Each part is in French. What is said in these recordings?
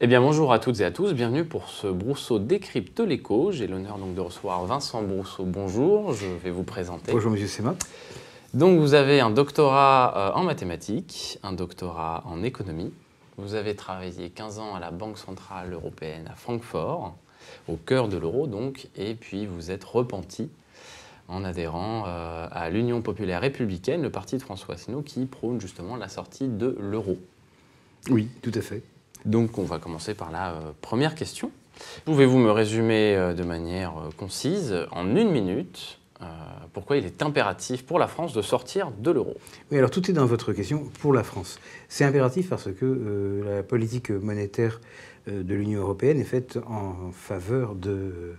Eh bien bonjour à toutes et à tous, bienvenue pour ce Brousseau décrypte l'écho. J'ai l'honneur donc de recevoir Vincent Brousseau. Bonjour, je vais vous présenter. Bonjour Monsieur Sema. Donc vous avez un doctorat euh, en mathématiques, un doctorat en économie. Vous avez travaillé 15 ans à la Banque Centrale Européenne à Francfort, au cœur de l'euro donc, et puis vous êtes repenti en adhérant euh, à l'Union populaire républicaine, le parti de François Asselineau qui prône justement la sortie de l'euro. Oui, tout à fait. Donc on va commencer par la euh, première question. Pouvez-vous me résumer euh, de manière euh, concise, en une minute, pourquoi il est impératif pour la France de sortir de l'euro? Oui, alors tout est dans votre question pour la France. C'est impératif parce que la politique monétaire de l'Union européenne est faite en faveur de,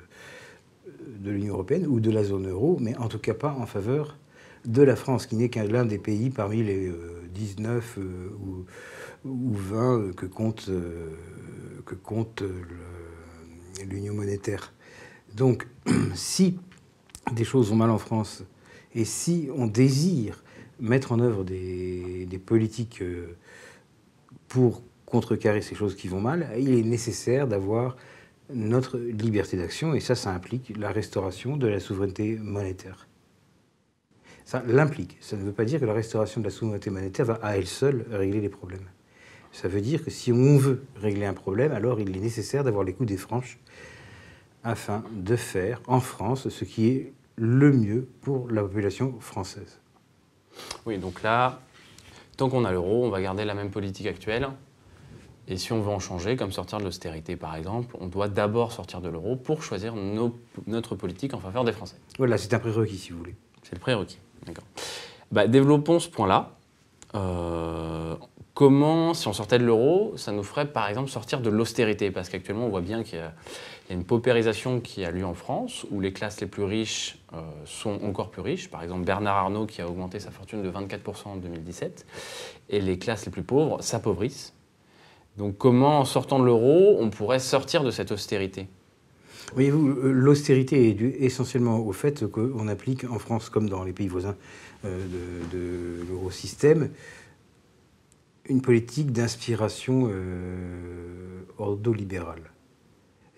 l'Union européenne ou de la zone euro, mais en tout cas pas en faveur de la France, qui n'est qu'un des pays parmi les 19 ou ou 20 que compte, euh, que compte l'Union monétaire. Donc, si des choses vont mal en France et si on désire mettre en œuvre des, politiques euh, pour contrecarrer ces choses qui vont mal, il est nécessaire d'avoir notre liberté d'action et ça, ça implique la restauration de la souveraineté monétaire. Ça l'implique. Ça ne veut pas dire que la restauration de la souveraineté monétaire va à elle seule régler les problèmes. Ça veut dire que si on veut régler un problème, alors il est nécessaire d'avoir les coups des franches afin de faire en France ce qui est le mieux pour la population française. Oui, donc là, tant qu'on a l'euro, on va garder la même politique actuelle. Et si on veut en changer, comme sortir de l'austérité par exemple, on doit d'abord sortir de l'euro pour choisir notre politique en faveur des Français. Voilà, c'est un prérequis si vous voulez. C'est le prérequis, d'accord. Bah, développons ce point-là. Euh, Comment, si on sortait de l'euro, ça nous ferait par exemple sortir de l'austérité? Parce qu'actuellement, on voit bien qu'il y, a une paupérisation qui a lieu en France, où les classes les plus riches euh, sont encore plus riches. Par exemple, Bernard Arnault qui a augmenté sa fortune de 24% en 2017, et les classes les plus pauvres s'appauvrissent. Donc comment, en sortant de l'euro, on pourrait sortir de cette austérité? Voyez-vous, euh, l'austérité est due essentiellement au fait qu'on applique en France, comme dans les pays voisins euh, de, de l'eurosystème, une politique d'inspiration euh, ordolibérale.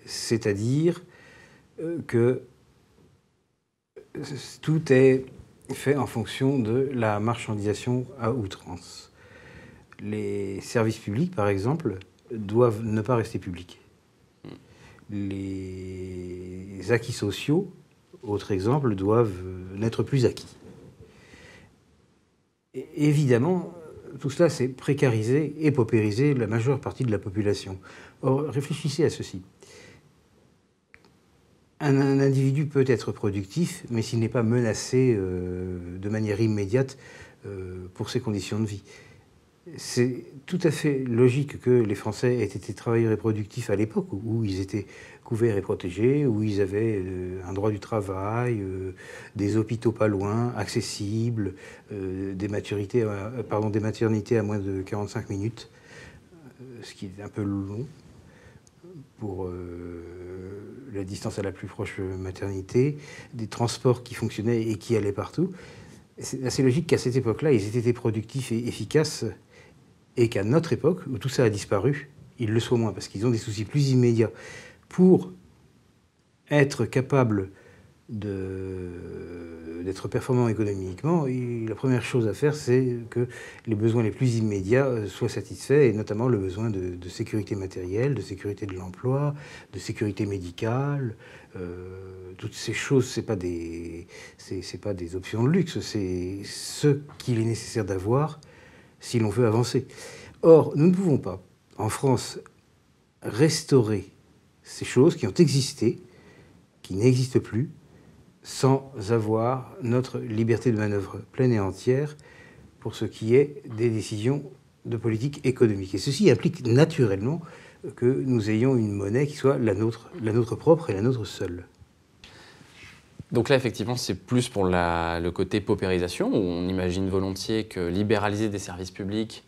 C'est-à-dire euh, que tout est fait en fonction de la marchandisation à outrance. Les services publics, par exemple, doivent ne pas rester publics. Les acquis sociaux, autre exemple, doivent n'être plus acquis. évidemment, tout cela, c'est précariser et paupériser la majeure partie de la population. Or, réfléchissez à ceci. Un, individu peut être productif, mais s'il n'est pas menacé euh, de manière immédiate euh, pour ses conditions de vie. C'est tout à fait logique que les Français aient été travailleurs et productifs à l'époque où ils étaient couverts et protégés, où ils avaient euh, un droit du travail, euh, des hôpitaux pas loin, accessibles, euh, des, pardon, des maternités à moins de 45 minutes, ce qui est un peu long pour la distance à la plus proche maternité, des transports qui fonctionnaient et qui allaient partout. C'est assez logique qu'à cette époque-là, ils aient été productifs et efficaces et qu'à notre époque, où tout ça a disparu, ils le soient moins, parce qu'ils ont des soucis plus immédiats. Pour être capable d'être performant économiquement, la première chose à faire, c'est que les besoins les plus immédiats euh, soient satisfaits, et notamment le besoin de, sécurité matérielle, de sécurité de l'emploi, de sécurité médicale. Euh, toutes ces choses, ce pas, des, pas des options de luxe, c'est ce qu'il est nécessaire d'avoir si l'on veut avancer. Or, nous ne pouvons pas, en France, restaurer ces choses qui ont existé, qui n'existent plus, sans avoir notre liberté de manœuvre pleine et entière pour ce qui est des décisions de politique économique. Et ceci implique naturellement que nous ayons une monnaie qui soit la nôtre, la nôtre propre et la nôtre seule. Donc là, effectivement, c'est plus pour le côté paupérisation, où on imagine volontiers que libéraliser des services publics,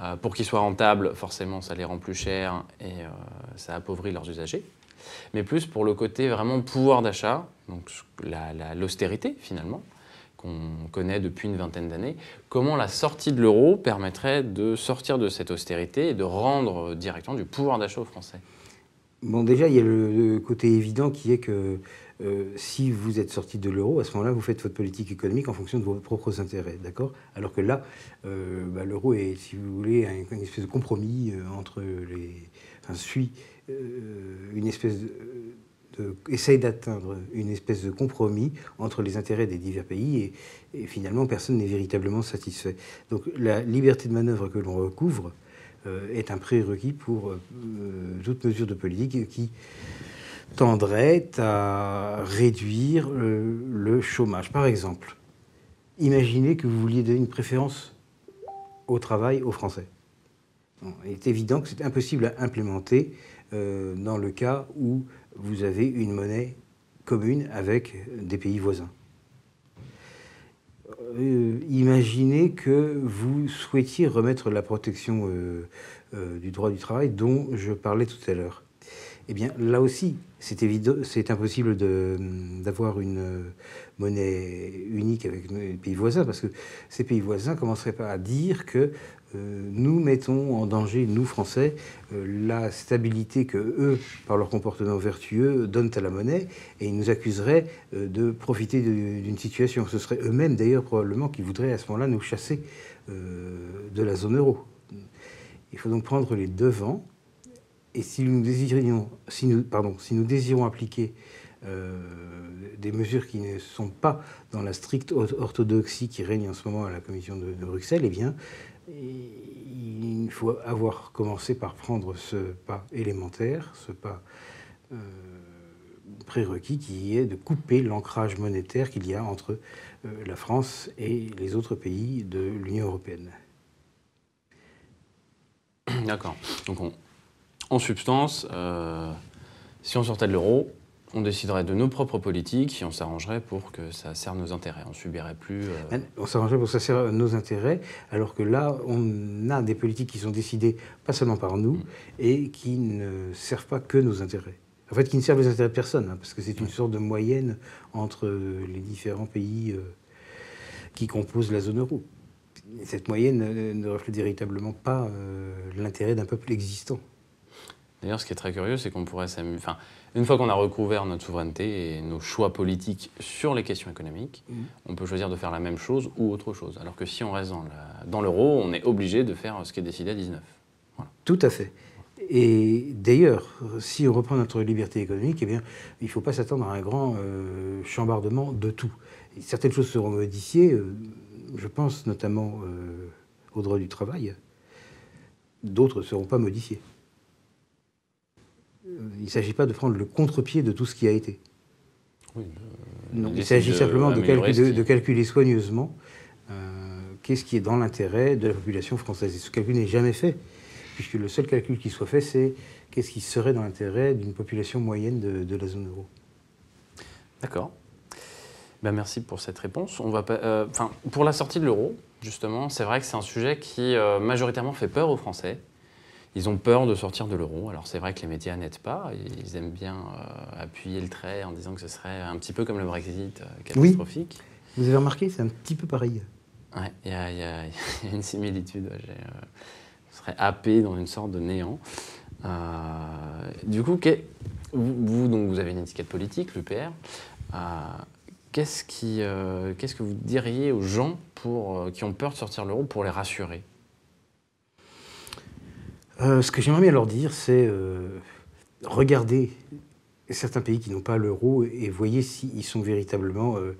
euh, pour qu'ils soient rentables, forcément, ça les rend plus chers et euh, ça appauvrit leurs usagers. Mais plus pour le côté vraiment pouvoir d'achat, donc l'austérité finalement, qu'on connaît depuis une vingtaine d'années. Comment la sortie de l'euro permettrait de sortir de cette austérité et de rendre directement du pouvoir d'achat aux Français? Bon, déjà, il y a le, côté évident qui est que euh, si vous êtes sorti de l'euro, à ce moment-là, vous faites votre politique économique en fonction de vos propres intérêts, d'accord? Alors que là, euh, bah, l'euro est, si vous voulez, une espèce de compromis euh, entre les... Enfin, suit une espèce de... essaye d'atteindre une espèce de compromis entre les intérêts des divers pays et, et finalement personne n'est véritablement satisfait. Donc la liberté de manœuvre que l'on recouvre est un prérequis pour toute mesure de politique qui tendrait à réduire le, chômage. Par exemple, imaginez que vous vouliez donner une préférence au travail aux Français. il est évident que c'est impossible à implémenter euh, dans le cas où vous avez une monnaie commune avec des pays voisins. Euh, imaginez que vous souhaitiez remettre la protection euh, du droit du travail dont je parlais tout à l'heure. Eh bien, là aussi, c'est évident, c'est impossible d'avoir une euh, monnaie unique avec les pays voisins, parce que ces pays voisins commenceraient pas à dire que euh, nous mettons en danger, nous Français, euh, la stabilité que eux, par leur comportement vertueux, donnent à la monnaie, et ils nous accuseraient de profiter d'une situation. Ce serait eux-mêmes, d'ailleurs, probablement, qui voudraient à ce moment-là nous chasser de la zone euro. Il faut donc prendre les devants et si nous si nous, pardon, si nous désirons appliquer euh, des mesures qui ne sont pas dans la stricte orthodoxie qui règne en ce moment à la Commission de, Bruxelles, eh bien, il faut avoir commencé par prendre ce pas élémentaire, ce pas euh, prérequis qui est de couper l'ancrage monétaire qu'il y a entre euh, la France et les autres pays de l'Union européenne. D'accord. Donc on, en substance, euh, si on sortait de l'euro, on déciderait de nos propres politiques et on s'arrangerait pour que ça serve nos intérêts. On subirait plus. Euh, on s'arrangerait pour que ça serve nos intérêts, alors que là, on a des politiques qui sont décidées pas seulement par nous mm. et qui ne servent pas que nos intérêts. En fait, qui ne servent les intérêts de personne, hein, parce que c'est une sorte de moyenne entre les différents pays euh, qui composent la zone euro. Cette moyenne ne reflète véritablement pas l'intérêt d'un peuple existant. D'ailleurs, ce qui est très curieux, c'est qu'on pourrait s'amuser. Enfin, une fois qu'on a recouvert notre souveraineté et nos choix politiques sur les questions économiques, mm. on peut choisir de faire la même chose ou autre chose. Alors que si on reste dans l'euro, on est obligé de faire ce qui est décidé à 19. Tout à fait. Et d'ailleurs, si on reprend notre liberté économique, eh bien, il ne faut pas s'attendre à un grand euh, chambardement de tout. certaines choses seront modifiées, euh, je pense notamment euh, au droit du travail. D'autres ne seront pas modifiées il ne s'agit pas de prendre le contre-pied de tout ce qui a été. il s'agit simplement de, calculer, soigneusement euh, qu'est-ce qui est dans l'intérêt de la population française. Et ce calcul n'est jamais fait, puisque le seul calcul qui soit fait, c'est qu'est-ce qui serait dans l'intérêt d'une population moyenne de, la zone euro. D'accord. Ben merci pour cette réponse. On va euh, pour la sortie de l'euro, justement, c'est vrai que c'est un sujet qui euh, majoritairement fait peur aux Français. Ils ont peur de sortir de l'euro. Alors c'est vrai que les médias n'aident pas. Ils aiment bien euh, appuyer le trait en disant que ce serait un petit peu comme le Brexit, euh, catastrophique. Vous avez remarqué, c'est un petit peu pareil. Oui, il y, a une similitude. Euh, ce serait happé dans une sorte de néant. du coup, vous, donc, vous avez une étiquette politique, l'UPR. qu'est-ce, qui, qu'est-ce que vous diriez aux gens pour, qui ont peur de sortir de l'euro pour les rassurer? Euh, ce que j'aimerais bien leur dire, c'est euh, regardez certains pays qui n'ont pas l'euro et voyez s'ils sont véritablement euh,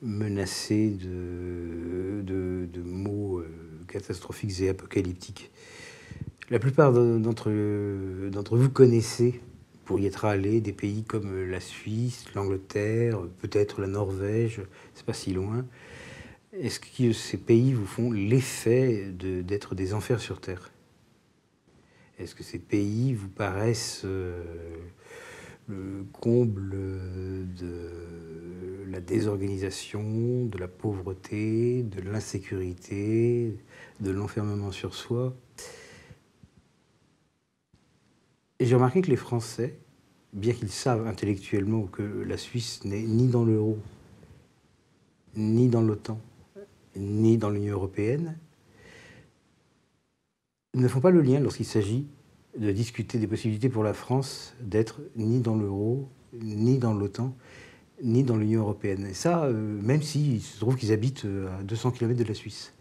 menacés de, de, mots catastrophiques et apocalyptiques. La plupart d'entre vous connaissez, pour y être allé, des pays comme la Suisse, l'Angleterre, peut-être la Norvège, c'est pas si loin. Est-ce que ces pays vous font l'effet d'être des enfers sur Terre? Est-ce que ces pays vous paraissent euh, le comble de la désorganisation, de la pauvreté, de l'insécurité, de l'enfermement sur soi? J'ai remarqué que les Français, bien qu'ils savent intellectuellement que la Suisse n'est ni dans l'euro, ni dans l'OTAN, ni dans l'Union européenne, ne font pas le lien lorsqu'il s'agit de discuter des possibilités pour la France d'être ni dans l'euro, ni dans l'OTAN, ni dans l'Union européenne. Et ça, euh, même s'il se trouve qu'ils habitent euh, à 200 km de la Suisse.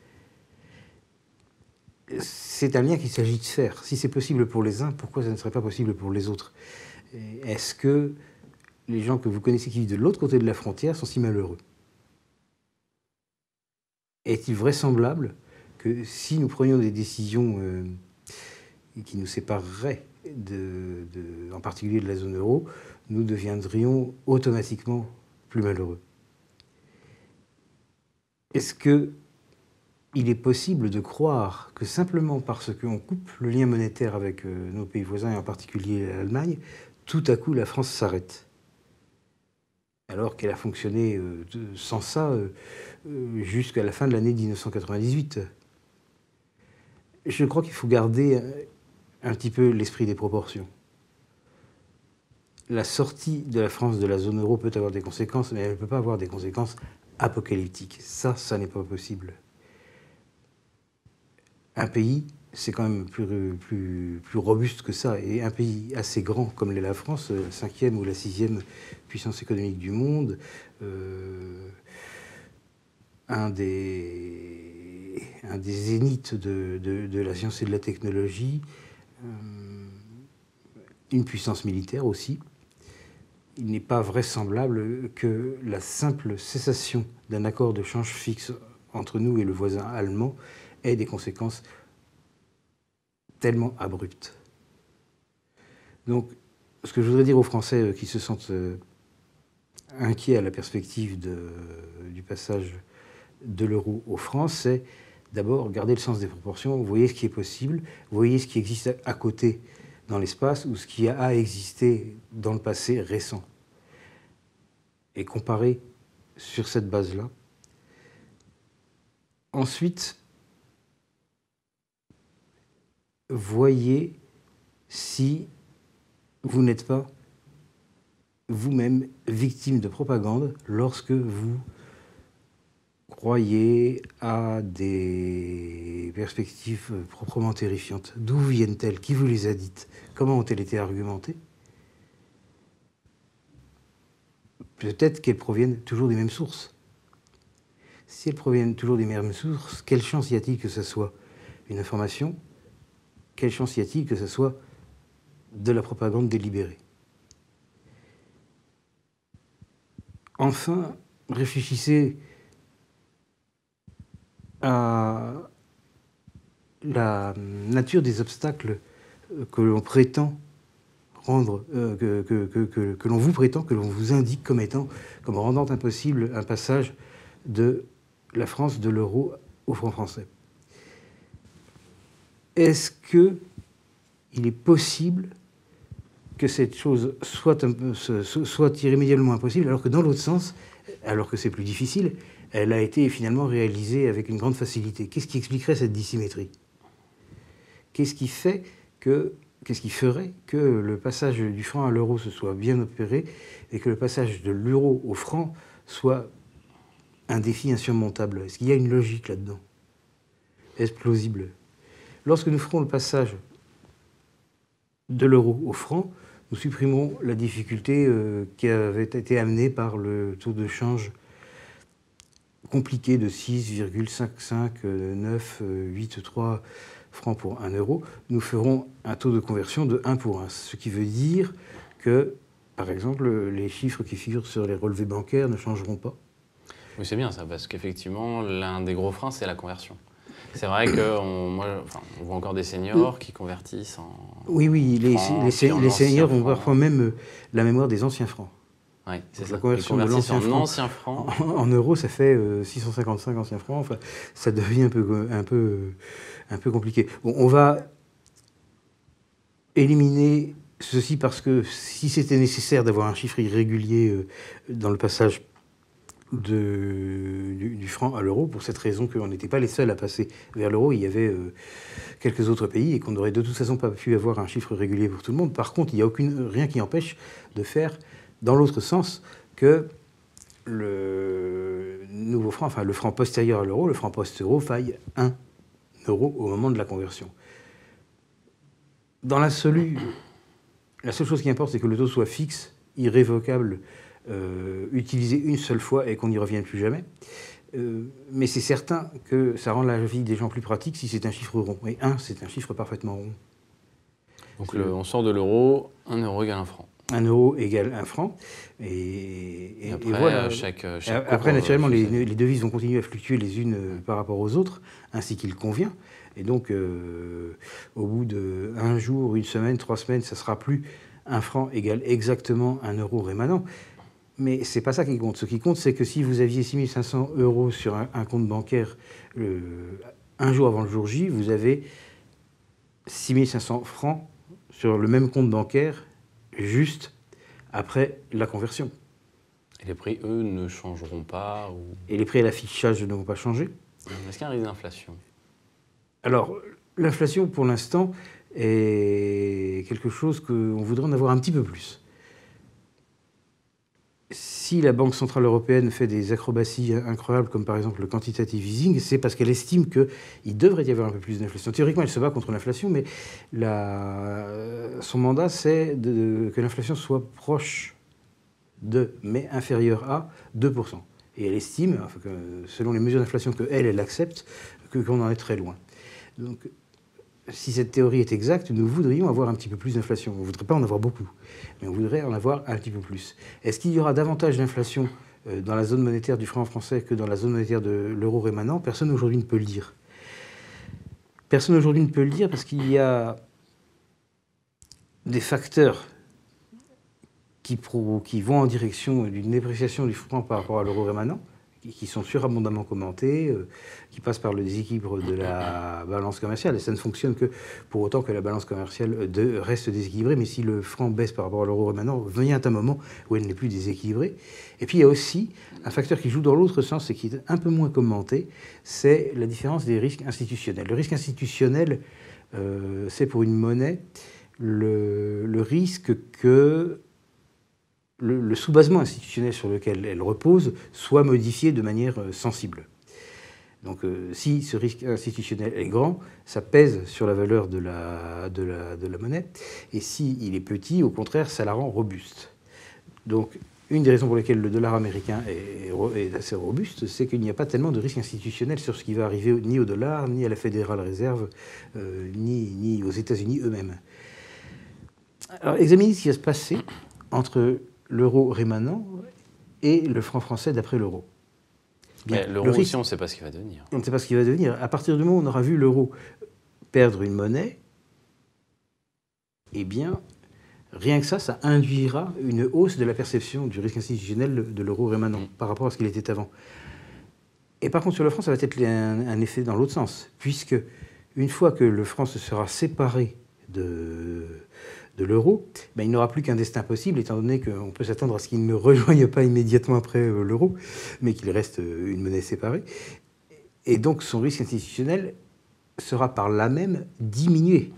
C'est un lien qu'il s'agit de faire. Si c'est possible pour les uns, pourquoi ça ne serait pas possible pour les autres? Est-ce que les gens que vous connaissez qui vivent de l'autre côté de la frontière sont si malheureux? Est-il vraisemblable que si nous prenions des décisions euh, qui nous sépareraient, en particulier de la zone euro, nous deviendrions automatiquement plus malheureux. Est-ce que il est possible de croire que simplement parce qu'on coupe le lien monétaire avec euh, nos pays voisins, et en particulier l'Allemagne, tout à coup la France s'arrête? Alors qu'elle a fonctionné euh, sans ça jusqu'à la fin de l'année 1998 je crois qu'il faut garder un petit peu l'esprit des proportions. La sortie de la France de la zone euro peut avoir des conséquences, mais elle ne peut pas avoir des conséquences apocalyptiques. Ça, ça n'est pas possible. Un pays, c'est quand même plus, robuste que ça. Et un pays assez grand comme l'est la France, la cinquième ou la sixième puissance économique du monde, euh, un des un des zéniths de, la science et de la technologie, euh, une puissance militaire aussi. Il n'est pas vraisemblable que la simple cessation d'un accord de change fixe entre nous et le voisin allemand ait des conséquences tellement abruptes. Donc, ce que je voudrais dire aux Français qui se sentent euh, inquiets à la perspective du passage de l'euro aux francs, c'est d'abord garder le sens des proportions, voyez ce qui est possible, voyez ce qui existe à côté dans l'espace ou ce qui a existé dans le passé récent. Et comparer sur cette base-là. Ensuite, voyez si vous n'êtes pas vous-même victime de propagande lorsque vous croyez à des perspectives proprement terrifiantes. D'où viennent-elles? Qui vous les a dites? Comment ont-elles été argumentées? Peut-être qu'elles proviennent toujours des mêmes sources. Si elles proviennent toujours des mêmes sources, quelle chance y a-t-il que ce soit une information? Quelle chance y a-t-il que ce soit de la propagande délibérée? Enfin, réfléchissez à la nature des obstacles que l'on prétend rendre, euh, que, l'on vous prétend, que l'on vous indique comme étant, comme rendant impossible un passage de la France de l'euro au franc français. Est-ce que il est possible que cette chose soit, soit irrémédiablement impossible, alors que dans l'autre sens, alors que c'est plus difficile, elle a été finalement réalisée avec une grande facilité. Qu'est-ce qui expliquerait cette dissymétrie? Qu'est-ce qui fait que ferait que le passage du franc à l'euro se soit bien opéré et que le passage de l'euro au franc soit un défi insurmontable? Est-ce qu'il y a une logique là-dedans? Est-ce plausible? Lorsque nous ferons le passage de l'euro au franc, nous supprimerons la difficulté euh, qui avait été amenée par le taux de change compliqué de 6,5598,3 francs pour 1 euro, nous ferons un taux de conversion de 1 pour 1. Ce qui veut dire que, par exemple, les chiffres qui figurent sur les relevés bancaires ne changeront pas. Oui, c'est bien ça, parce qu'effectivement, l'un des gros freins, c'est la conversion. C'est vrai qu'on on voit encore des seniors qui convertissent en. Oui, oui, les, les, les seniors ont parfois même la mémoire des anciens francs. Oui, c'est La conversion de l'ancien franc, ancien franc. En, euros, ça fait 655 euh, anciens francs. Enfin, ça devient un peu, un peu, un peu compliqué. Bon, on va éliminer ceci parce que si c'était nécessaire d'avoir un chiffre irrégulier euh, dans le passage de, du, franc à l'euro, pour cette raison qu'on n'était pas les seuls à passer vers l'euro, il y avait euh, quelques autres pays et qu'on n'aurait de toute façon pas pu avoir un chiffre régulier pour tout le monde. Par contre, il n'y a aucune, rien qui empêche de faire dans l'autre sens que le nouveau franc, enfin le franc postérieur à l'euro, le franc post-euro, faille 1 euro au moment de la conversion. Dans l'absolu, la seule chose qui importe, c'est que le taux soit fixe, irrévocable, euh, utilisé une seule fois et qu'on n'y revienne plus jamais. Euh, mais c'est certain que ça rend la vie des gens plus pratique si c'est un chiffre rond. Et 1, c'est un chiffre parfaitement rond. Donc on sort de l'euro, 1 euro égale un franc. 1 euro égale 1 franc. Et, après, voilà. Chaque, après, euh, naturellement, les, les, devises vont continuer à fluctuer les unes par rapport aux autres, ainsi qu'il convient. Et donc, euh, au bout d'un jour, une semaine, trois semaines, ça sera plus un franc égale exactement un euro rémanent. Mais ce n'est pas ça qui compte. Ce qui compte, c'est que si vous aviez 6500 euros sur un, compte bancaire euh, un jour avant le jour J, vous avez 6500 francs sur le même compte bancaire juste après la conversion. Et les prix, eux, ne changeront pas Et les prix à l'affichage ne vont pas changer Est-ce qu'il y a un risque d'inflation? Alors, l'inflation, pour l'instant, est quelque chose qu'on voudrait en avoir un petit peu plus. Si la Banque Centrale Européenne fait des acrobaties incroyables, comme par exemple le quantitative easing, c'est parce qu'elle estime qu'il devrait y avoir un peu plus d'inflation. Théoriquement, elle se bat contre l'inflation, mais son mandat, c'est que l'inflation soit proche de, mais inférieure à 2%. Et elle estime, selon les mesures d'inflation qu'elle, elle accepte, qu'on en est très loin. Donc, si cette théorie est exacte, nous voudrions avoir un petit peu plus d'inflation. On ne voudrait pas en avoir beaucoup, mais on voudrait en avoir un petit peu plus. Est-ce qu'il y aura davantage d'inflation euh, dans la zone monétaire du franc français que dans la zone monétaire de l'euro rémanent? Personne aujourd'hui ne peut le dire. Personne aujourd'hui ne peut le dire parce qu'il y a des facteurs qui, qui vont en direction d'une dépréciation du franc par rapport à l'euro rémanent qui sont surabondamment commentés, euh, qui passent par le déséquilibre de la balance commerciale. Et ça ne fonctionne que pour autant que la balance commerciale de, reste déséquilibrée. Mais si le franc baisse par rapport à l'euro maintenant, vient un moment où elle n'est plus déséquilibrée. Et puis il y a aussi un facteur qui joue dans l'autre sens et qui est un peu moins commenté, c'est la différence des risques institutionnels. Le risque institutionnel, euh, c'est pour une monnaie le, le risque que le, sous-basement institutionnel sur lequel elle repose soit modifié de manière euh, sensible. Donc euh, si ce risque institutionnel est grand, ça pèse sur la valeur de la, de la, monnaie. Et s'il il est petit, au contraire, ça la rend robuste. Donc une des raisons pour lesquelles le dollar américain est, assez robuste, c'est qu'il n'y a pas tellement de risque institutionnel sur ce qui va arriver ni au dollar, ni à la Fédérale Réserve, euh, ni, ni aux États-Unis eux-mêmes. Alors examinez ce qui va se passer entre l'euro rémanent et le franc français d'après l'euro. L'euro aussi, on ne sait pas ce qu'il va devenir. On ne sait pas ce qu'il va devenir. À partir du moment où on aura vu l'euro perdre une monnaie, eh bien, rien que ça, ça induira une hausse de la perception du risque institutionnel de l'euro rémanent mm. par rapport à ce qu'il était avant. Et par contre, sur le franc, ça va être un effet dans l'autre sens, puisque une fois que le franc se sera séparé de, de l'euro, ben, il n'aura plus qu'un destin possible, étant donné qu'on peut s'attendre à ce qu'il ne rejoigne pas immédiatement après euh, l'euro, mais qu'il reste euh, une monnaie séparée. Et donc son risque institutionnel sera par là même diminué.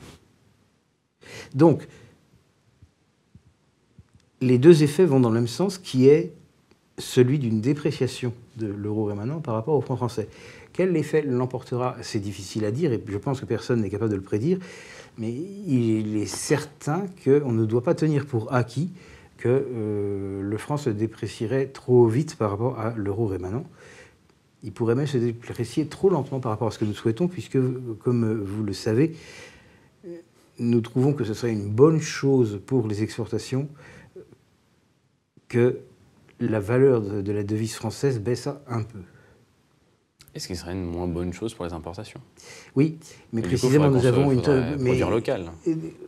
Donc, les deux effets vont dans le même sens, qui est celui d'une dépréciation de l'euro rémanent par rapport au franc français. Quel effet l'emportera? C'est difficile à dire et je pense que personne n'est capable de le prédire. Mais il est certain qu'on ne doit pas tenir pour acquis que euh, le franc se déprécierait trop vite par rapport à l'euro rémanent. Il pourrait même se déprécier trop lentement par rapport à ce que nous souhaitons, puisque, comme vous le savez, nous trouvons que ce serait une bonne chose pour les exportations que la valeur de la devise française baisse un peu. Est-ce qu'il serait une moins bonne chose pour les importations? Oui, mais précisément nous avons une mais, local.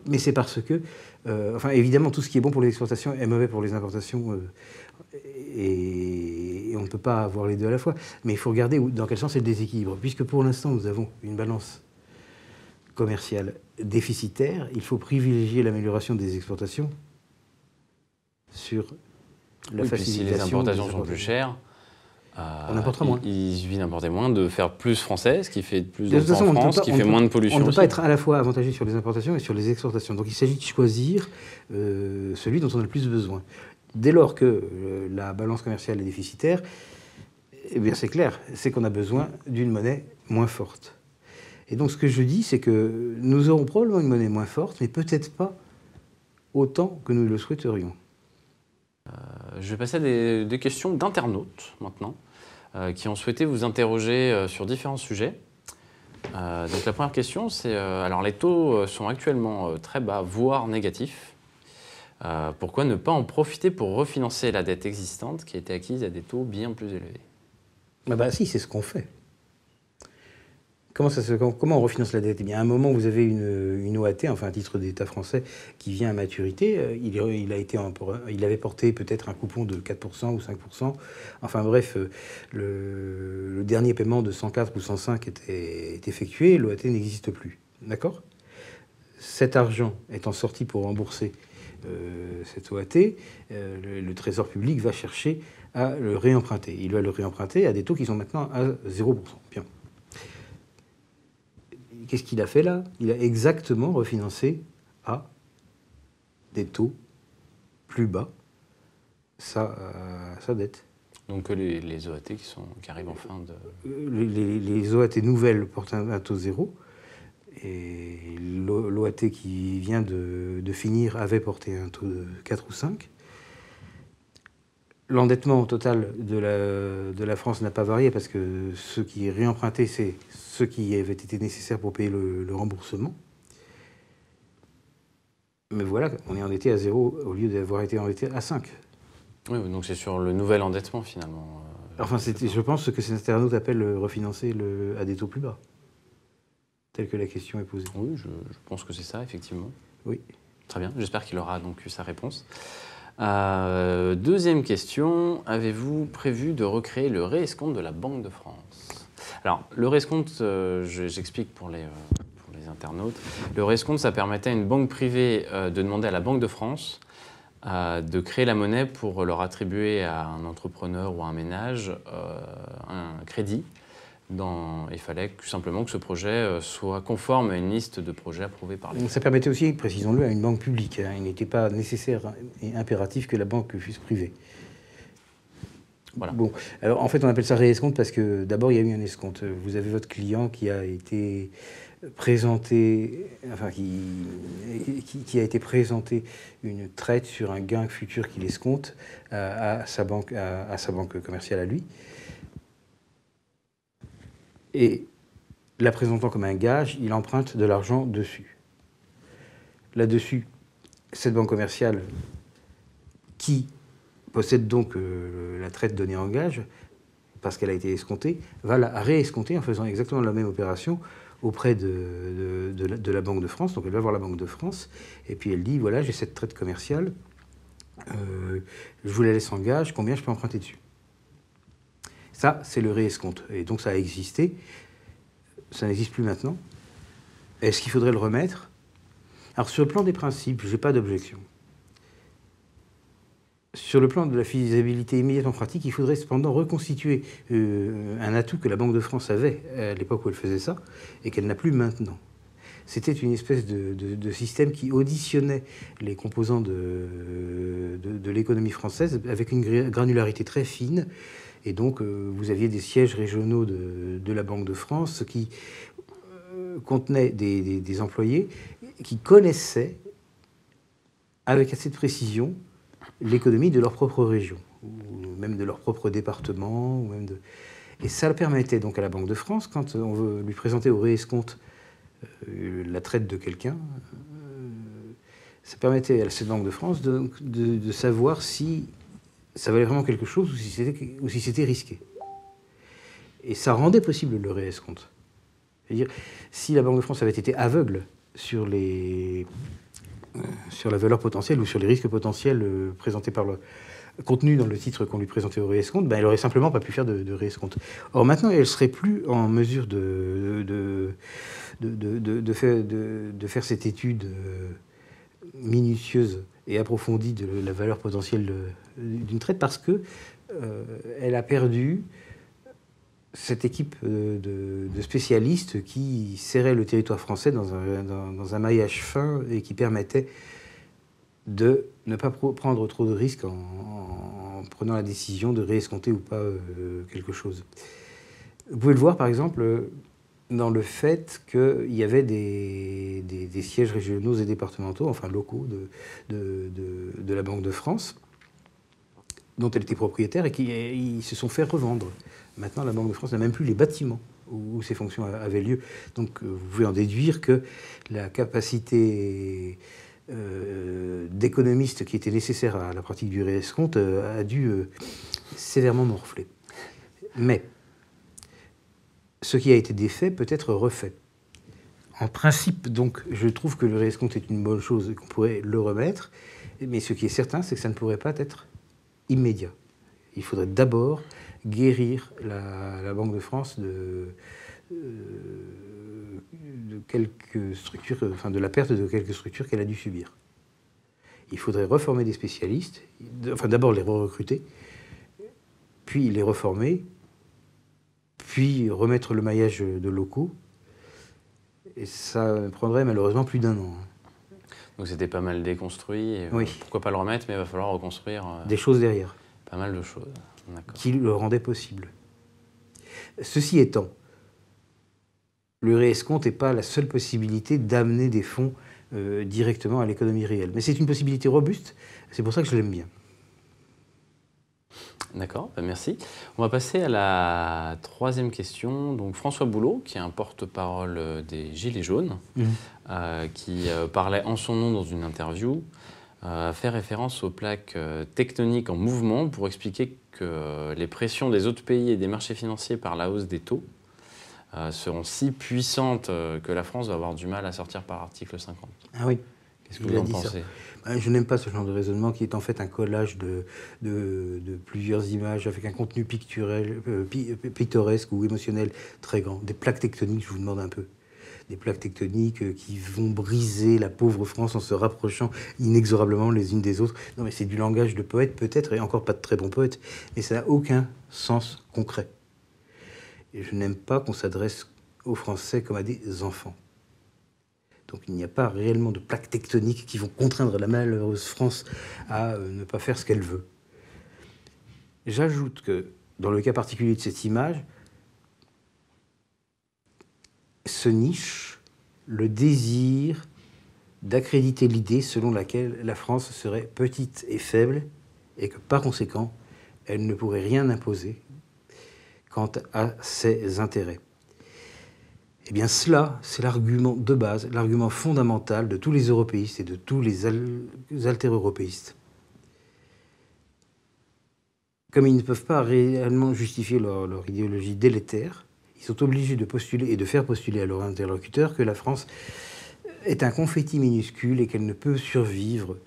Mais c'est parce que, euh, enfin évidemment, tout ce qui est bon pour les exportations est mauvais pour les importations, euh, et, on ne peut pas avoir les deux à la fois. Mais il faut regarder dans quel sens est le déséquilibre, puisque pour l'instant nous avons une balance commerciale déficitaire. Il faut privilégier l'amélioration des exportations sur la oui, facilitation. si les importations sont plus chères on importera moins. Il, suffit d'importer moins, de faire plus français, ce qui fait plus de, en France, qui fait moins de pollution. On ne peut pas être à la fois avantagé sur les importations et sur les exportations. Donc il s'agit de choisir euh, celui dont on a le plus besoin. Dès lors que euh, la balance commerciale est déficitaire, Eh bien, c'est clair, c'est qu'on a besoin d'une monnaie moins forte. Et donc, ce que je dis, c'est que nous aurons probablement une monnaie moins forte, mais peut-être pas autant que nous le souhaiterions. Euh, je vais passer à des, questions d'internautes maintenant, euh, qui ont souhaité vous interroger euh, sur différents sujets. donc la première question, c'est alors les taux sont actuellement très bas, voire négatifs. pourquoi ne pas en profiter pour refinancer la dette existante qui a été acquise à des taux bien plus élevés? Bah si, c'est ce qu'on fait. Comment, on refinance la dette? Eh À un moment, vous avez une, OAT, enfin un titre d'État français, qui vient à maturité. Euh, il avait porté peut-être un coupon de 4% ou 5%. Enfin bref, euh, le, dernier paiement de 104 ou 105 était, est effectué. L'OAT n'existe plus. D'accord? Cet argent étant sorti pour rembourser euh, cette OAT, le, Trésor public va chercher à le réemprunter. Il va le réemprunter à des taux qui sont maintenant à 0%. Bien qu'est-ce qu'il a fait là? Il a exactement refinancé à des taux plus bas sa, euh, dette. Donc les, les OAT qui, sont, qui arrivent en fin de... Euh, les, OAT nouvelles portent un, taux zéro. Et l'OAT qui vient de, de, finir avait porté un taux de 4 ou 5. L'endettement total de la, de la France n'a pas varié parce que ce qui est réemprunté, c'est ce qui avait été nécessaire pour payer le, remboursement. Mais voilà, on est endetté à zéro au lieu d'avoir été endetté à 5. Oui, donc c'est sur le nouvel endettement finalement. Enfin, je pense ce que cet internaute appelle refinancer le, à des taux plus bas, tel que la question est posée. Oui, je, je pense que c'est ça, effectivement. Oui. Très bien, j'espère qu'il aura donc eu sa réponse. Euh, deuxième question, avez-vous prévu de recréer le réescompte de la Banque de France? Alors, le réescompte, euh, j'explique pour les, euh, pour les internautes, le réescompte, ça permettait à une banque privée de demander à la Banque de France de créer la monnaie pour leur attribuer à un entrepreneur ou à un ménage un crédit il fallait tout simplement que ce projet euh, soit conforme à une liste de projets approuvés par l'État. Ça permettait aussi, précisons-le, à une banque publique. Hein. Il n'était pas nécessaire et impératif que la banque fût privée. Voilà. Bon, alors en fait, on appelle ça réescompte parce que d'abord, il y a eu un escompte. Vous avez votre client qui a été présenté, enfin, qui, qui, a été présenté une traite sur un gain futur qu'il escompte à, sa banque, à sa banque commerciale à lui et la présentant comme un gage, il emprunte de l'argent dessus. Là-dessus, cette banque commerciale qui possède donc euh, la traite donnée en gage, parce qu'elle a été escomptée, va la réescompter en faisant exactement la même opération auprès de, la, Banque de France. Donc elle va voir la Banque de France, et puis elle dit, voilà, j'ai cette traite commerciale, euh, je vous la laisse en gage, combien je peux emprunter dessus? Ça, c'est le réescompte. Et donc ça a existé. Ça n'existe plus maintenant. Est-ce qu'il faudrait le remettre? Alors sur le plan des principes, je n'ai pas d'objection. Sur le plan de la faisabilité immédiate en pratique, il faudrait cependant reconstituer euh, un atout que la Banque de France avait à l'époque où elle faisait ça et qu'elle n'a plus maintenant. C'était une espèce de, système qui auditionnait les composants de, de l'économie française avec une granularité très fine et donc, euh, vous aviez des sièges régionaux de, la Banque de France qui euh, contenaient des, employés qui connaissaient avec assez de précision l'économie de leur propre région, ou même de leur propre département. Ou même de... Et ça permettait donc à la Banque de France, quand on veut lui présenter au réescompte euh, la traite de quelqu'un, ça permettait à cette Banque de France de, de savoir si ça valait vraiment quelque chose ou si c'était risqué. Et ça rendait possible le réescompte. C'est-à-dire, si la Banque de France avait été aveugle sur, les, euh, sur la valeur potentielle ou sur les risques potentiels euh, présentés par le, contenus dans le titre qu'on lui présentait au réescompte, ben, elle aurait simplement pas pu faire de, de réescompte. Or maintenant, elle serait plus en mesure de, de, de, faire, de, faire cette étude euh, minutieuse et approfondie de la valeur potentielle d'une traite parce que euh, elle a perdu cette équipe euh, de, spécialistes qui serrait le territoire français dans un, maillage fin et qui permettait de ne pas prendre trop de risques en, prenant la décision de réescompter ou pas quelque chose. Vous pouvez le voir par exemple dans le fait qu'il y avait des, sièges régionaux et départementaux, enfin locaux, de, la Banque de France, dont elle était propriétaire et qui ils se sont fait revendre. Maintenant, la Banque de France n'a même plus les bâtiments où, ces fonctions avaient lieu. Donc, euh, vous pouvez en déduire que la capacité euh, d'économiste qui était nécessaire à la pratique du réescompte euh, a dû sévèrement morfler. Mais ce qui a été défait peut être refait. En principe, donc, je trouve que le réescompte est une bonne chose et qu'on pourrait le remettre, mais ce qui est certain, c'est que ça ne pourrait pas être immédiat. Il faudrait d'abord guérir la, Banque de France de, euh, de quelques structures, enfin de la perte de quelques structures qu'elle a dû subir. Il faudrait reformer des spécialistes, enfin d'abord les recruter, puis les reformer, puis remettre le maillage de locaux. Et ça prendrait malheureusement plus d'un an. Donc c'était pas mal déconstruit. Euh, oui. Pourquoi pas le remettre, mais il va falloir reconstruire. Euh, des choses derrière. Pas mal de choses. Qui le rendaient possible. Ceci étant, le réescompte n'est pas la seule possibilité d'amener des fonds euh, directement à l'économie réelle. Mais c'est une possibilité robuste, c'est pour ça que je l'aime bien. D'accord, bah, merci. On va passer à la troisième question. Donc François Boulot, qui est un porte-parole des Gilets jaunes, mmh. Euh, qui euh, parlait en son nom dans une interview, a fait référence aux plaques tectoniques en mouvement pour expliquer que les pressions des autres pays et des marchés financiers par la hausse des taux euh, seront si puissantes euh, que la France va avoir du mal à sortir par article 50. Ah oui. Qu'est-ce que vous en pensez? Bah, Je n'aime pas ce genre de raisonnement qui est en fait un collage de, de, plusieurs images avec un contenu picturel, euh, pittoresque ou émotionnel très grand. Des plaques tectoniques, je vous demande un peu des plaques tectoniques qui vont briser la pauvre France en se rapprochant inexorablement les unes des autres. Non, mais c'est du langage de poète peut-être, et encore pas de très bon poète, mais ça n'a aucun sens concret. Et je n'aime pas qu'on s'adresse aux Français comme à des enfants. Donc il n'y a pas réellement de plaques tectoniques qui vont contraindre la malheureuse France à euh, ne pas faire ce qu'elle veut. J'ajoute que dans le cas particulier de cette image, se niche le désir d'accréditer l'idée selon laquelle la France serait petite et faible et que par conséquent, elle ne pourrait rien imposer quant à ses intérêts. Eh bien cela, c'est l'argument de base, l'argument fondamental de tous les européistes et de tous les, alter-européistes. Comme ils ne peuvent pas réellement justifier leur, leur, idéologie délétère, sont obligés de postuler et de faire postuler à leur interlocuteur que la France est un confetti minuscule et qu'elle ne peut survivre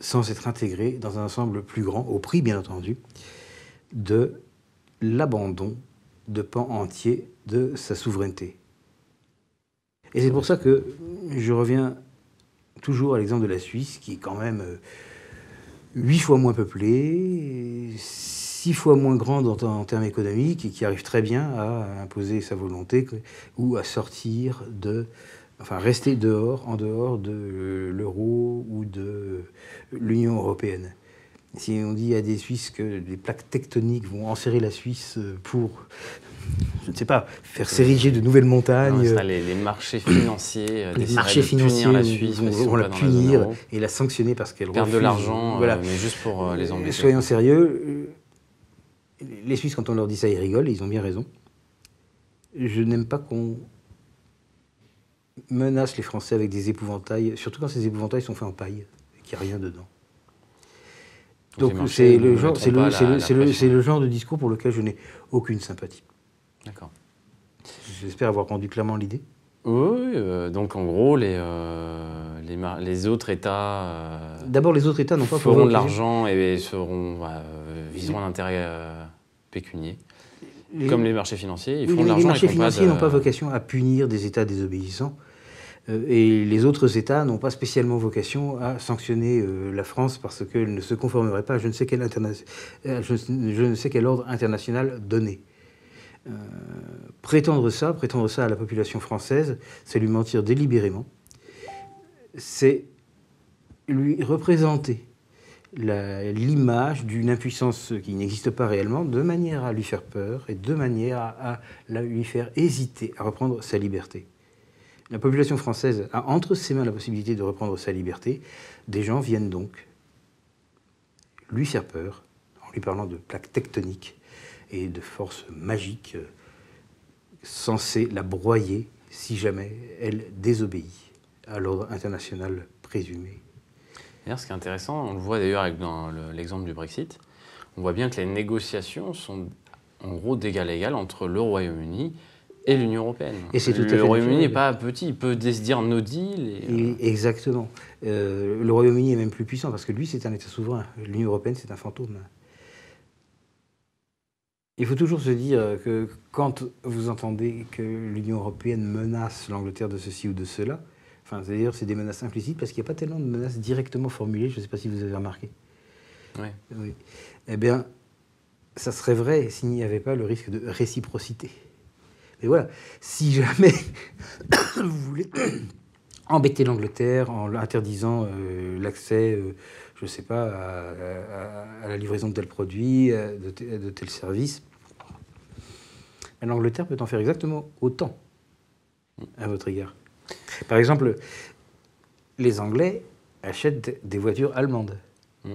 sans être intégrée dans un ensemble plus grand, au prix bien entendu, de l'abandon de pans entiers de sa souveraineté. Et c'est pour ça que je reviens toujours à l'exemple de la Suisse, qui est quand même euh, huit fois moins peuplée, six fois moins grande en, termes économiques, et qui arrive très bien à imposer sa volonté ou à sortir de, enfin rester dehors, en dehors de l'euro ou de l'Union européenne. Si on dit à des Suisses que les plaques tectoniques vont enserrer la Suisse euh, pour, je ne sais pas, faire s'ériger de nouvelles montagnes. les, marchés financiers, euh, les marchés financiers punir la Suisse, vont, la punir et la sanctionner parce qu'elle perd de l'argent, voilà. mais juste pour les embêter. Soyons sérieux, les Suisses, quand on leur dit ça, ils rigolent, ils ont bien raison. Je n'aime pas qu'on menace les Français avec des épouvantails, surtout quand ces épouvantails sont faits en paille et qu'il n'y a rien dedans. Donc c'est le, genre, le, le, genre de discours pour lequel je n'ai aucune sympathie. D'accord. J'espère avoir rendu clairement l'idée. Oui, euh, donc en gros, les, euh, les, les, autres États. Euh, D'abord, les autres États n'ont pas feront de l'argent et seront, viseront un intérêt pécunier. Comme les marchés financiers, ils font de l'argent. Les marchés financiers n'ont pas vocation à punir des États désobéissants. Euh, et les autres États n'ont pas spécialement vocation à sanctionner euh, la France parce qu'elle ne se conformerait pas à je ne sais quel, euh, je ne sais quel ordre international donné. prétendre ça, prétendre ça à la population française, c'est lui mentir délibérément. C'est lui représenter l'image d'une impuissance qui n'existe pas réellement, de manière à lui faire peur et de manière à, lui faire hésiter à reprendre sa liberté. La population française a entre ses mains la possibilité de reprendre sa liberté. Des gens viennent donc lui faire peur en lui parlant de plaques tectoniques et de forces magiques euh, censées la broyer si jamais elle désobéit à l'ordre international présumé ce qui est intéressant, on le voit d'ailleurs dans l'exemple du Brexit, on voit bien que les négociations sont en gros d'égal à égal entre le Royaume-Uni et l'Union européenne. Et c'est tout le Royaume-Uni n'est pas petit, il peut se dire no deal. Euh, exactement. Euh, le Royaume-Uni est même plus puissant parce que lui, c'est un État souverain. L'Union européenne, c'est un fantôme. Il faut toujours se dire que quand vous entendez que l'Union européenne menace l'Angleterre de ceci ou de cela, Enfin, c'est-à-dire, c'est des menaces implicites parce qu'il n'y a pas tellement de menaces directement formulées. Je ne sais pas si vous avez remarqué. Oui. Eh bien, ça serait vrai s'il n'y avait pas le risque de réciprocité. Mais voilà, si jamais vous voulez embêter l'Angleterre en interdisant euh, l'accès, euh, je ne sais pas, à, la livraison de tel produit, de, de tel service, l'Angleterre peut en faire exactement autant à votre égard. Par exemple, les Anglais achètent des voitures allemandes. Mm.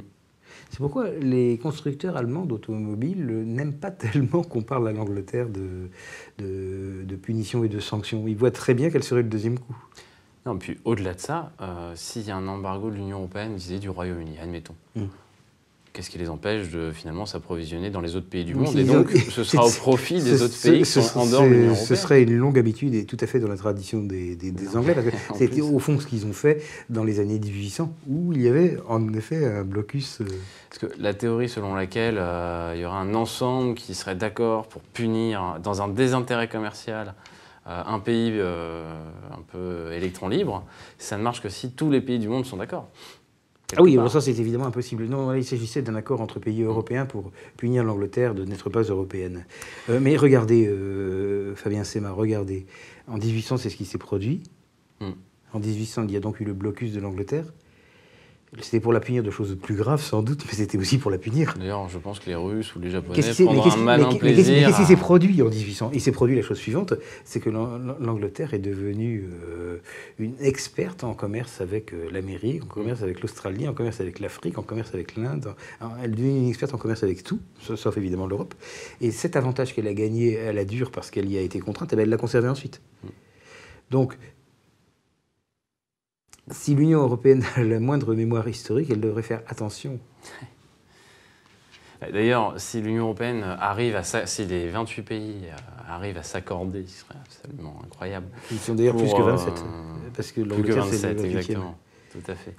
C'est pourquoi les constructeurs allemands d'automobiles n'aiment pas tellement qu'on parle à l'Angleterre de, de, punitions et de sanctions. Ils voient très bien quel serait le deuxième coup. Non, puis au-delà de ça, euh, s'il y a un embargo de l'Union européenne disait du Royaume-Uni, admettons, mm qu'est-ce qui les empêche de finalement s'approvisionner dans les autres pays du monde? Et donc, ce sera au profit des autres pays qui sont en dehors de l'Union européenne. Ce serait une longue habitude et tout à fait dans la tradition des, Anglais, parce que c'était au fond ce qu'ils ont fait dans les années 1800, où il y avait en effet un blocus. Euh, parce que la théorie selon laquelle euh, il y aura un ensemble qui serait d'accord pour punir, dans un désintérêt commercial, euh, un pays un peu électron libre, ça ne marche que si tous les pays du monde sont d'accord. Ah oui, ça c'est évidemment impossible. Non, il s'agissait d'un accord entre pays européens pour punir l'Angleterre de n'être pas européenne. Euh, mais regardez, euh, Fabien Sema, regardez. En 1800, c'est ce qui s'est produit. Hmm. En 1800, il y a donc eu le blocus de l'Angleterre. C'était pour la punir de choses plus graves, sans doute, mais c'était aussi pour la punir. D'ailleurs, je pense que les Russes ou les Japonais prendront un malin mais, plaisir. Mais qu'est-ce qui s'est produit en 1800 Il s'est produit la chose suivante, c'est que l'Angleterre est devenue euh, une experte en commerce avec euh, l'Amérique, en commerce avec l'Australie, en commerce avec l'Afrique, en commerce avec l'Inde. Elle est devenue une experte en commerce avec tout, sauf évidemment l'Europe. Et cet avantage qu'elle a gagné à la dure parce qu'elle y a été contrainte, eh ben, elle l'a conservé ensuite. Mm. Donc, si l'Union européenne a la moindre mémoire historique, elle devrait faire attention. D'ailleurs, si l'Union européenne arrive à si les 28 pays euh, arrivent à s'accorder, ce serait absolument incroyable. Ils sont d'ailleurs plus que 27, euh, parce que l'Angleterre c'est le exactement, tout à fait.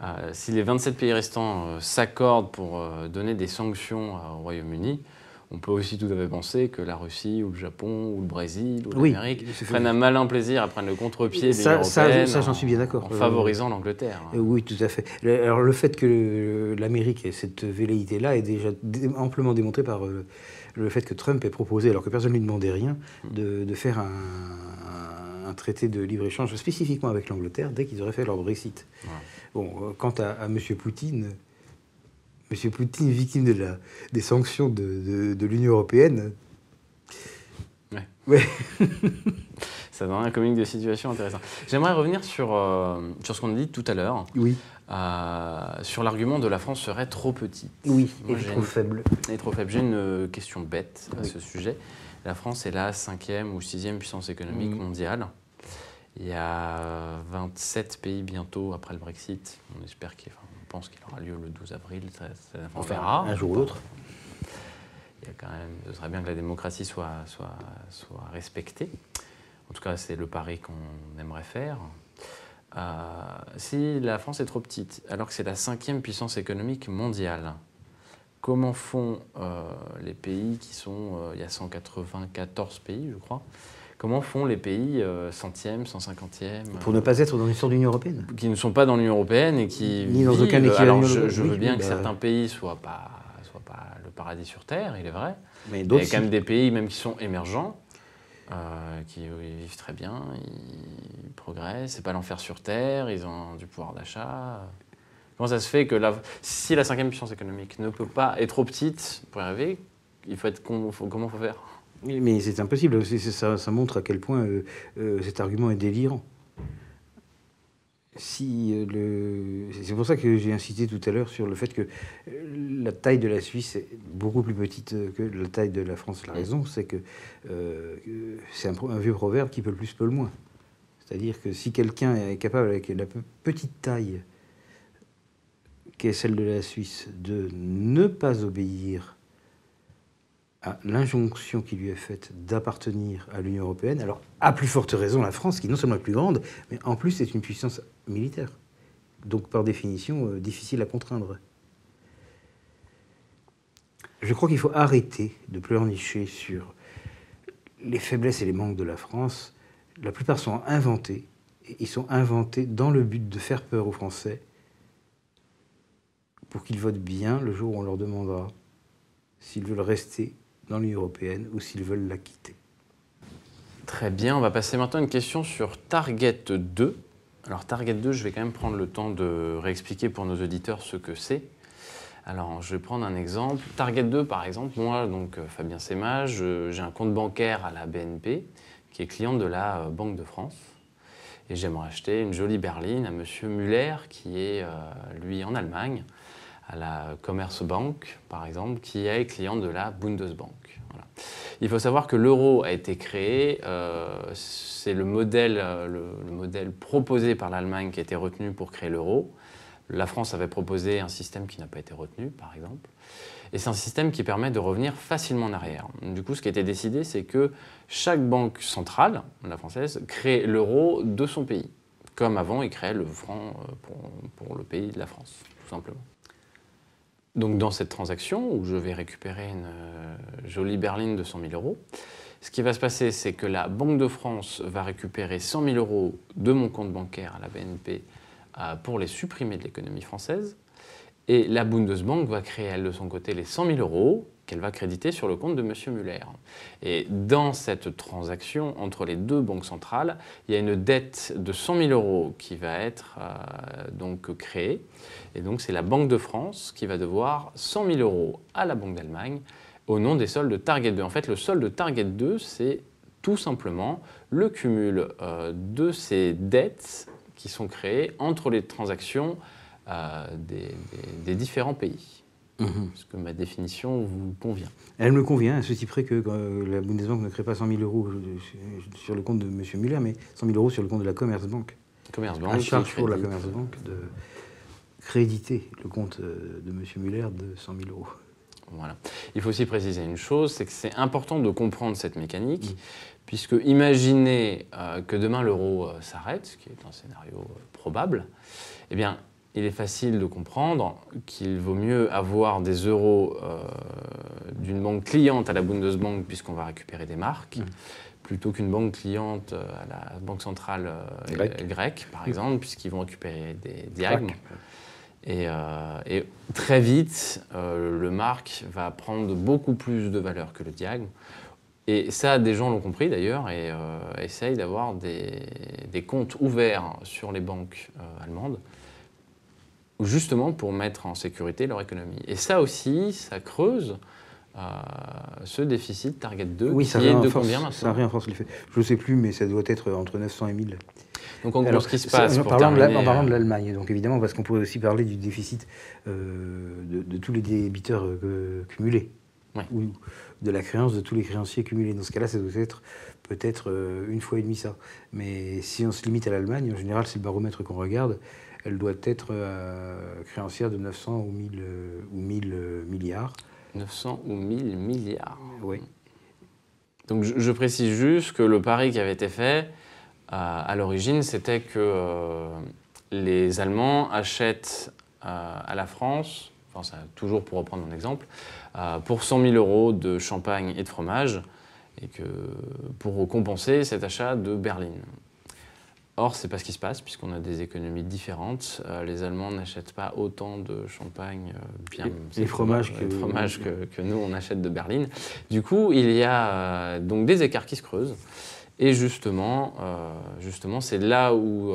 Euh, si les 27 pays restants s'accordent pour donner des sanctions au Royaume-Uni, on peut aussi tout à fait penser que la Russie ou le Japon ou le Brésil ou l'Amérique prennent un malin plaisir à prendre le contre-pied des ça, ça, ça j'en suis bien d'accord. En favorisant l'Angleterre. Euh, oui, tout à fait. Alors le fait que l'Amérique ait cette velléité-là est déjà amplement démontré par euh, le fait que Trump ait proposé, alors que personne ne lui demandait rien, de, faire un, traité de libre-échange spécifiquement avec l'Angleterre dès qu'ils auraient fait leur Brexit. Bon, euh, quant à, à M. Poutine, M. Poutine, victime de la, des sanctions de, de, l'Union européenne. Ouais. ouais. Ça donne un comique de situation intéressant. J'aimerais revenir sur, euh, sur ce qu'on a dit tout à l'heure. Oui. Euh, sur l'argument de la France serait trop petite. Oui, et trop faible. Et trop faible. J'ai une euh, question bête à ce sujet. La France est la cinquième ou sixième puissance économique mondiale. Il y a 27 pays bientôt après le Brexit. On espère qu'il y ait pense qu'il aura lieu le 12 avril. on verra. Un jour ou l'autre. Il y a quand même, ce serait bien que la démocratie soit, soit, soit respectée. En tout cas, c'est le pari qu'on aimerait faire. Euh, si la France est trop petite, alors que c'est la cinquième puissance économique mondiale, comment font euh, les pays qui sont, euh, il y a 194 pays, je crois, Comment font les pays euh, centièmes, 150e Pour ne pas être dans l'histoire de l'Union européenne Qui ne sont pas dans l'Union européenne et qui. Ni dans aucun Alors, je, je veux bien que bah certains pays ne soient pas, soient pas le paradis sur Terre, il est vrai. Mais il y a quand même des pays, même qui sont émergents, euh, qui vivent très bien, ils progressent, c'est pas l'enfer sur Terre, ils ont du pouvoir d'achat. Comment ça se fait que la, si la cinquième puissance économique ne peut pas être trop petite pour y arriver, il faut être comment il faut faire? Mais c'est impossible. Ça, montre à quel point euh, euh, cet argument est délirant. Euh. C'est pour ça que j'ai insisté tout à l'heure sur le fait que la taille de la Suisse est beaucoup plus petite que la taille de la France. La raison, c'est que c'est un, un, vieux proverbe qui peut le plus, peut le moins. C'est-à-dire que si quelqu'un est capable, avec la petite taille qui est celle de la Suisse, de ne pas obéir à l'injonction qui lui est faite d'appartenir à l'Union européenne, alors à plus forte raison la France, qui non seulement est plus grande, mais en plus est une puissance militaire. Donc par définition, euh, difficile à contraindre. Je crois qu'il faut arrêter de pleurnicher sur les faiblesses et les manques de la France la plupart sont inventés. ils sont inventés dans le but de faire peur aux Français pour qu'ils votent bien le jour où on leur demandera s'ils veulent rester dans l'Union européenne ou s'ils veulent la quitter. Très bien, on va passer maintenant à une question sur Target 2. Alors Target 2, je vais quand même prendre le temps de réexpliquer pour nos auditeurs ce que c'est. Alors, je vais prendre un exemple. Target 2, par exemple, moi, donc euh, Fabien Semage, j'ai un compte bancaire à la BNP qui est cliente de la euh, Banque de France. Et j'aimerais acheter une jolie berline à Monsieur Muller, qui est, euh, lui, en Allemagne, à la Commerzbank, par exemple, qui est client de la Bundesbank. Il faut savoir que l'euro a été créé, euh, c'est le modèle, le, modèle proposé par l'Allemagne qui a été retenu pour créer l'euro. La France avait proposé un système qui n'a pas été retenu, par exemple. Et c'est un système qui permet de revenir facilement en arrière. Du coup, ce qui a été décidé, c'est que chaque banque centrale, la française, crée l'euro de son pays. Comme avant, il créait le franc euh, pour, le pays de la France, tout simplement. Donc dans cette transaction, où je vais récupérer une euh, jolie berline de 100 000 euros, ce qui va se passer, c'est que la Banque de France va récupérer 100 000 euros de mon compte bancaire à la BNP euh, pour les supprimer de l'économie française. Et la Bundesbank va créer, elle, de son côté, les 100 000 euros qu'elle va créditer sur le compte de M. Muller. Et dans cette transaction entre les deux banques centrales, il y a une dette de 100 000 euros qui va être euh, donc créée. Et donc c'est la Banque de France qui va devoir 100 000 euros à la Banque d'Allemagne au nom des soldes Target 2. En fait, le solde Target 2, c'est tout simplement le cumul euh, de ces dettes qui sont créées entre les transactions euh, des, différents pays. Mhm. Est-ce que ma définition vous convient Elle me convient, à ceci près que euh, la Bundesbank ne crée pas 100 000 euros euh, sur le compte de M. Müller, mais 100 000 euros sur le compte de la Commerzbank. Commerzbank. À charge pour la Commerzbank de créditer le compte de M. Müller de 100 000 euros. Voilà. Il faut aussi préciser une chose, c'est que c'est important de comprendre cette mécanique, puisque imaginez que demain l'euro s'arrête, ce qui est un scénario probable, eh bien, il est facile de comprendre qu'il vaut mieux avoir des euros euh, d'une banque cliente à la Bundesbank, puisqu'on va récupérer des marques, mm. plutôt qu'une banque cliente euh, à la Banque centrale euh, grecque, par mm. exemple, puisqu'ils vont récupérer des diagmes. Et, et, très vite, le marque va prendre beaucoup plus de valeur que le diagme. Et ça, des gens l'ont compris d'ailleurs et essayent d'avoir des, des, comptes ouverts sur les banques allemandes justement pour mettre en sécurité leur économie. Et ça aussi, ça creuse euh, ce déficit Target 2 oui, qui est de combien maintenant Ça renforce l'effet. Je ne sais plus, mais ça doit être entre 900 et 1000. Donc en gros, ce qui se passe... En parlant, de, en parlant de euh, l'Allemagne, donc évidemment, parce qu'on pourrait aussi parler du déficit euh, de, tous les débiteurs cumulés, ou de la créance de tous les créanciers cumulés. Dans ce cas-là, ça doit être peut-être une fois et demi ça. Mais si on se limite à l'Allemagne, en général, c'est le baromètre qu'on regarde, elle doit être euh, créancière de 900 ou 1000, euh, ou 1000 euh, milliards. 900 ou 1000 milliards. Oui. Donc je, précise juste que le pari qui avait été fait à l'origine, c'était que les Allemands achètent à la France, enfin ça, toujours pour reprendre mon exemple, pour 100 000 euros de champagne et de fromage, et que pour compenser cet achat de berline. Or, c'est pas ce qui se passe, puisqu'on a des économies différentes. Euh, les Allemands n'achètent pas autant de champagne, euh, bien les, fromages, que... fromages que, nous, on achète de Berlin. Du coup, il y a euh, donc des écarts qui se creusent. Et justement, justement c'est là où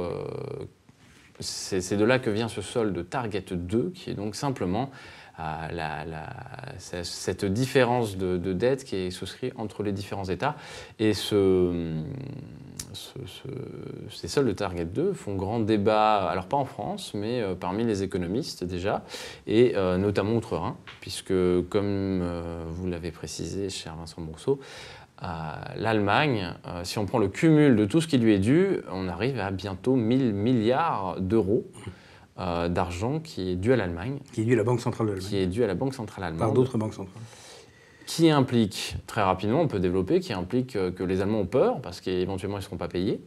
c'est de là que vient ce solde Target 2, qui est donc simplement la, cette différence de, dette qui est souscrite entre les différents États. Et ce, ces soldes de Target 2 font grand débat, alors pas en France, mais euh, parmi les économistes déjà, et euh, notamment outre-Rhin, puisque comme euh, vous l'avez précisé, cher Vincent Bourseau, l'Allemagne, si on prend le cumul de tout ce qui lui est dû, on arrive à bientôt 1000 milliards d'euros. D'argent qui est dû à l'Allemagne. Qui est dû à la Banque centrale de l'Allemagne. Qui est dû à la Banque centrale allemande. Par d'autres banques centrales. Qui implique, très rapidement, on peut développer, qui implique euh, que les Allemands ont peur parce qu'éventuellement ils ne seront pas payés.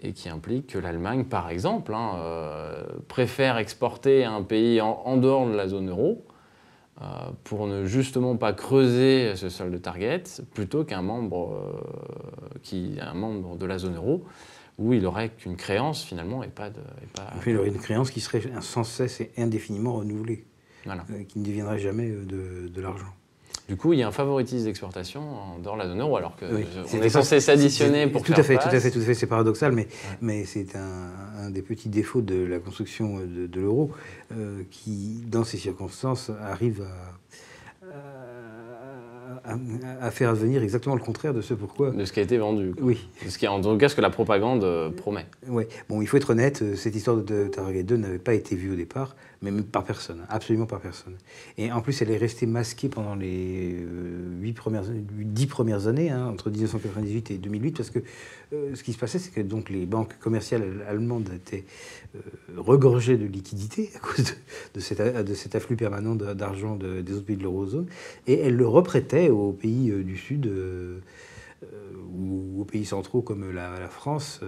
Et qui implique que l'Allemagne, par exemple, hein, euh, préfère exporter à un pays en, dehors de la zone euro pour ne justement pas creuser ce solde target plutôt qu'un membre, qui, un membre de la zone euro où il aurait qu'une créance finalement et pas de. pas... il aurait une créance qui serait sans cesse et indéfiniment renouvelée, voilà. Euh, qui ne deviendrait jamais euh, de, de l'argent. Du coup, il y a un favoritisme d'exportation dans la zone euro, alors qu'on on est, censé s'additionner pour tout à fait, tout à fait, tout à fait. C'est paradoxal, mais, mais c'est un, des petits défauts de la construction de, l'euro euh, qui, dans ces circonstances, arrive à à, faire advenir exactement le contraire de ce pourquoi. De ce qui a été vendu. Oui. De ce qui, en tout cas, ce que la propagande euh, promet. Oui. Bon, il faut être honnête, euh, cette histoire de Target 2 n'avait pas été vue au départ, mais par personne, absolument par personne. Et en plus, elle est restée masquée pendant les euh, 8 premières, 10 premières années, hein, entre 1998 et 2008, parce que euh, ce qui se passait, c'est que donc les banques commerciales allemandes étaient regorgées de liquidités à cause de, de, cet, de cet, afflux permanent d'argent des autres pays de l'eurozone, et elles le reprêtaient aux pays euh, du Sud euh, euh, ou aux pays centraux comme la, France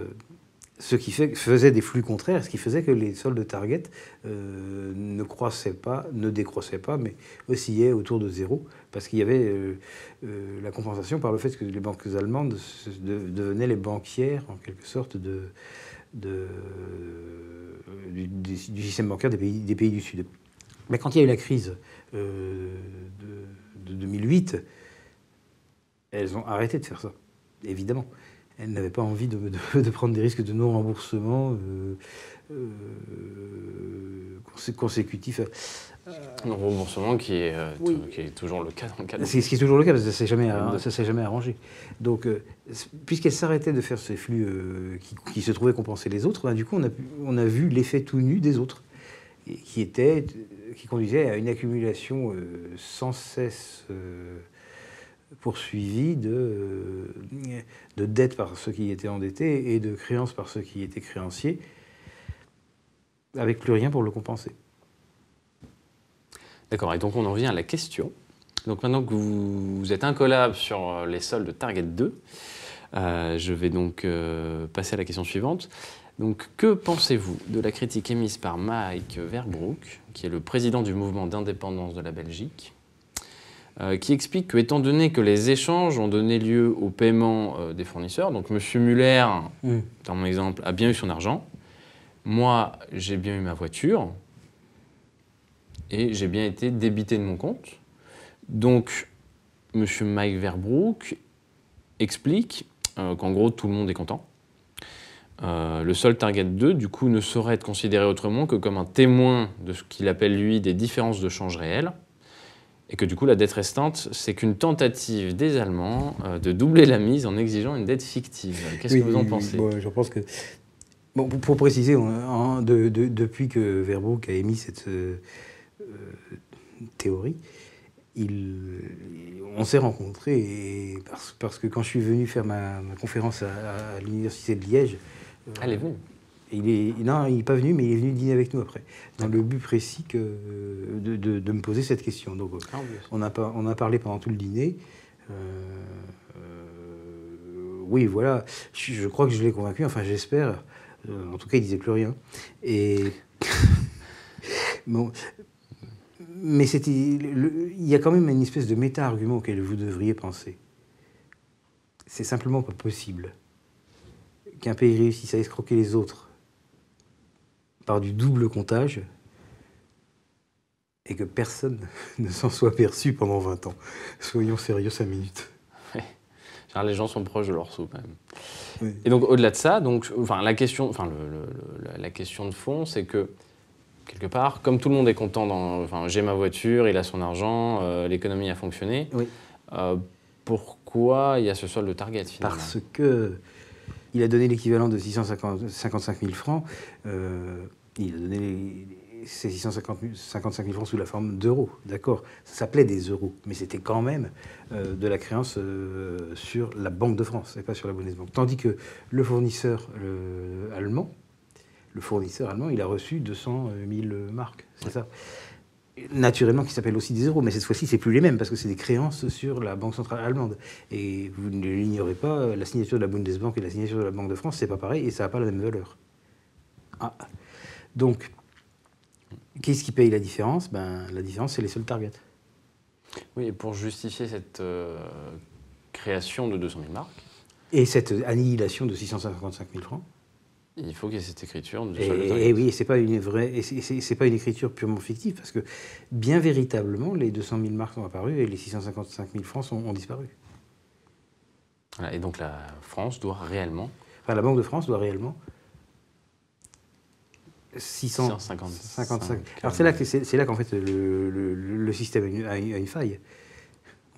ce qui faisait des flux contraires, ce qui faisait que les soldes de Target ne croissaient pas, ne décroissaient pas, mais oscillaient autour de zéro, parce qu'il y avait la compensation par le fait que les banques allemandes devenaient les banquières, en quelque sorte, du, système bancaire des pays, des pays, du Sud. Mais quand il y a eu la crise de, de 2008, elles ont arrêté de faire ça, évidemment. Elles n'avaient pas envie de, prendre des risques de non-remboursement euh, euh, consécutifs. Non-remboursement qui, est, euh, qui est toujours le cas dans le cas Ce qui est toujours le cas, parce que ça ne s'est jamais, arrangé. Donc, puisqu'elles s'arrêtaient de faire ces flux qui, se trouvaient compenser les autres, ben, du coup, on a, on a vu l'effet tout nu des autres, qui, était, qui conduisait à une accumulation sans cesse poursuivi de, euh, de dettes par ceux qui étaient endettés et de créances par ceux qui étaient créanciers, avec plus rien pour le compenser. D'accord, et donc on en revient à la question. Donc maintenant que vous, êtes incollable sur euh, les soldes Target 2, euh, je vais donc passer à la question suivante. Donc, que pensez-vous de la critique émise par Mike Verbroek, qui est le président du mouvement d'indépendance de la Belgique, euh, qui explique que, étant donné que les échanges ont donné lieu au paiement euh, des fournisseurs, donc M. Muller, mm. dans mon exemple, a bien eu son argent, moi, j'ai bien eu ma voiture, et j'ai bien été débité de mon compte. Donc, M. Mike Verbrook explique euh, qu'en gros, tout le monde est content. le seul Target 2, du coup, ne saurait être considéré autrement que comme un témoin de ce qu'il appelle, lui, des différences de change réelles et que du coup la dette restante, c'est qu'une tentative des Allemands euh, de doubler la mise en exigeant une dette fictive. Qu'est-ce que vous en pensez? Je pense que... Bon, pour, préciser, depuis que Verbrook a émis cette euh, euh, théorie, il, on s'est rencontrés parce, parce, que quand je suis venu faire ma, conférence à, l'université de Liège... Elle est venue il est, non, il n'est pas venu, mais il est venu dîner avec nous après, dans le but précis que, de, de, me poser cette question. Donc, ah, on, a, on a parlé pendant tout le dîner. Euh, euh, oui, voilà, je, crois que je l'ai convaincu, enfin j'espère. Euh, en tout cas, il disait plus rien. Et bon, mais c'était, il y a quand même une espèce de méta-argument auquel vous devriez penser. C'est simplement pas possible qu'un pays réussisse à escroquer les autres par du double comptage et que personne ne s'en soit perçu pendant 20 ans. Soyons sérieux 5 minutes. les gens sont proches de leur sou quand même. Oui. Et donc au-delà de ça, donc, enfin, la, question, enfin, le- le- le- la- question de fond, c'est que quelque part, comme tout le monde est content, dans, enfin, j'ai ma voiture, il a son argent, euh, l'économie a fonctionné, Oui. euh, pourquoi il y a ce solde target finalement? Parce que il a donné l'équivalent de 655 000 francs. euh, il a donné ces 655 000 francs sous la forme d'euros, d'accord Ça s'appelait des euros, mais c'était quand même euh, de la créance euh, sur la Banque de France et pas sur la Bundesbank. Tandis que le fournisseur le- allemand, le fournisseur allemand, il a reçu 200 000 marques, c'est ça Naturellement, qui s'appellent aussi des euros, mais cette fois-ci, c'est plus les mêmes parce que c'est des créances sur la Banque centrale allemande. Et vous ne l'ignorez pas, la signature de la Bundesbank et la signature de la Banque de France, c'est pas pareil et ça n'a pas la même valeur. Ah. Donc, qu'est-ce qui paye la différence? Ben, La différence, c'est les seuls targets. Oui, et pour justifier cette euh, création de 200 000 marques, Et cette annihilation de 655 000 francs. il faut qu'il y ait cette écriture de Et, et oui, et c'est pas une vraie, et c'est- c'est c'est pas une écriture purement fictive parce que bien véritablement, les 200 000 marques sont apparues et les 655 000 francs sont- ont disparu. Voilà, et donc la France doit réellement Enfin, la Banque de France doit réellement 600, 655. 55. Alors c'est là c'est qu'en fait le, le- le système a une, a faille.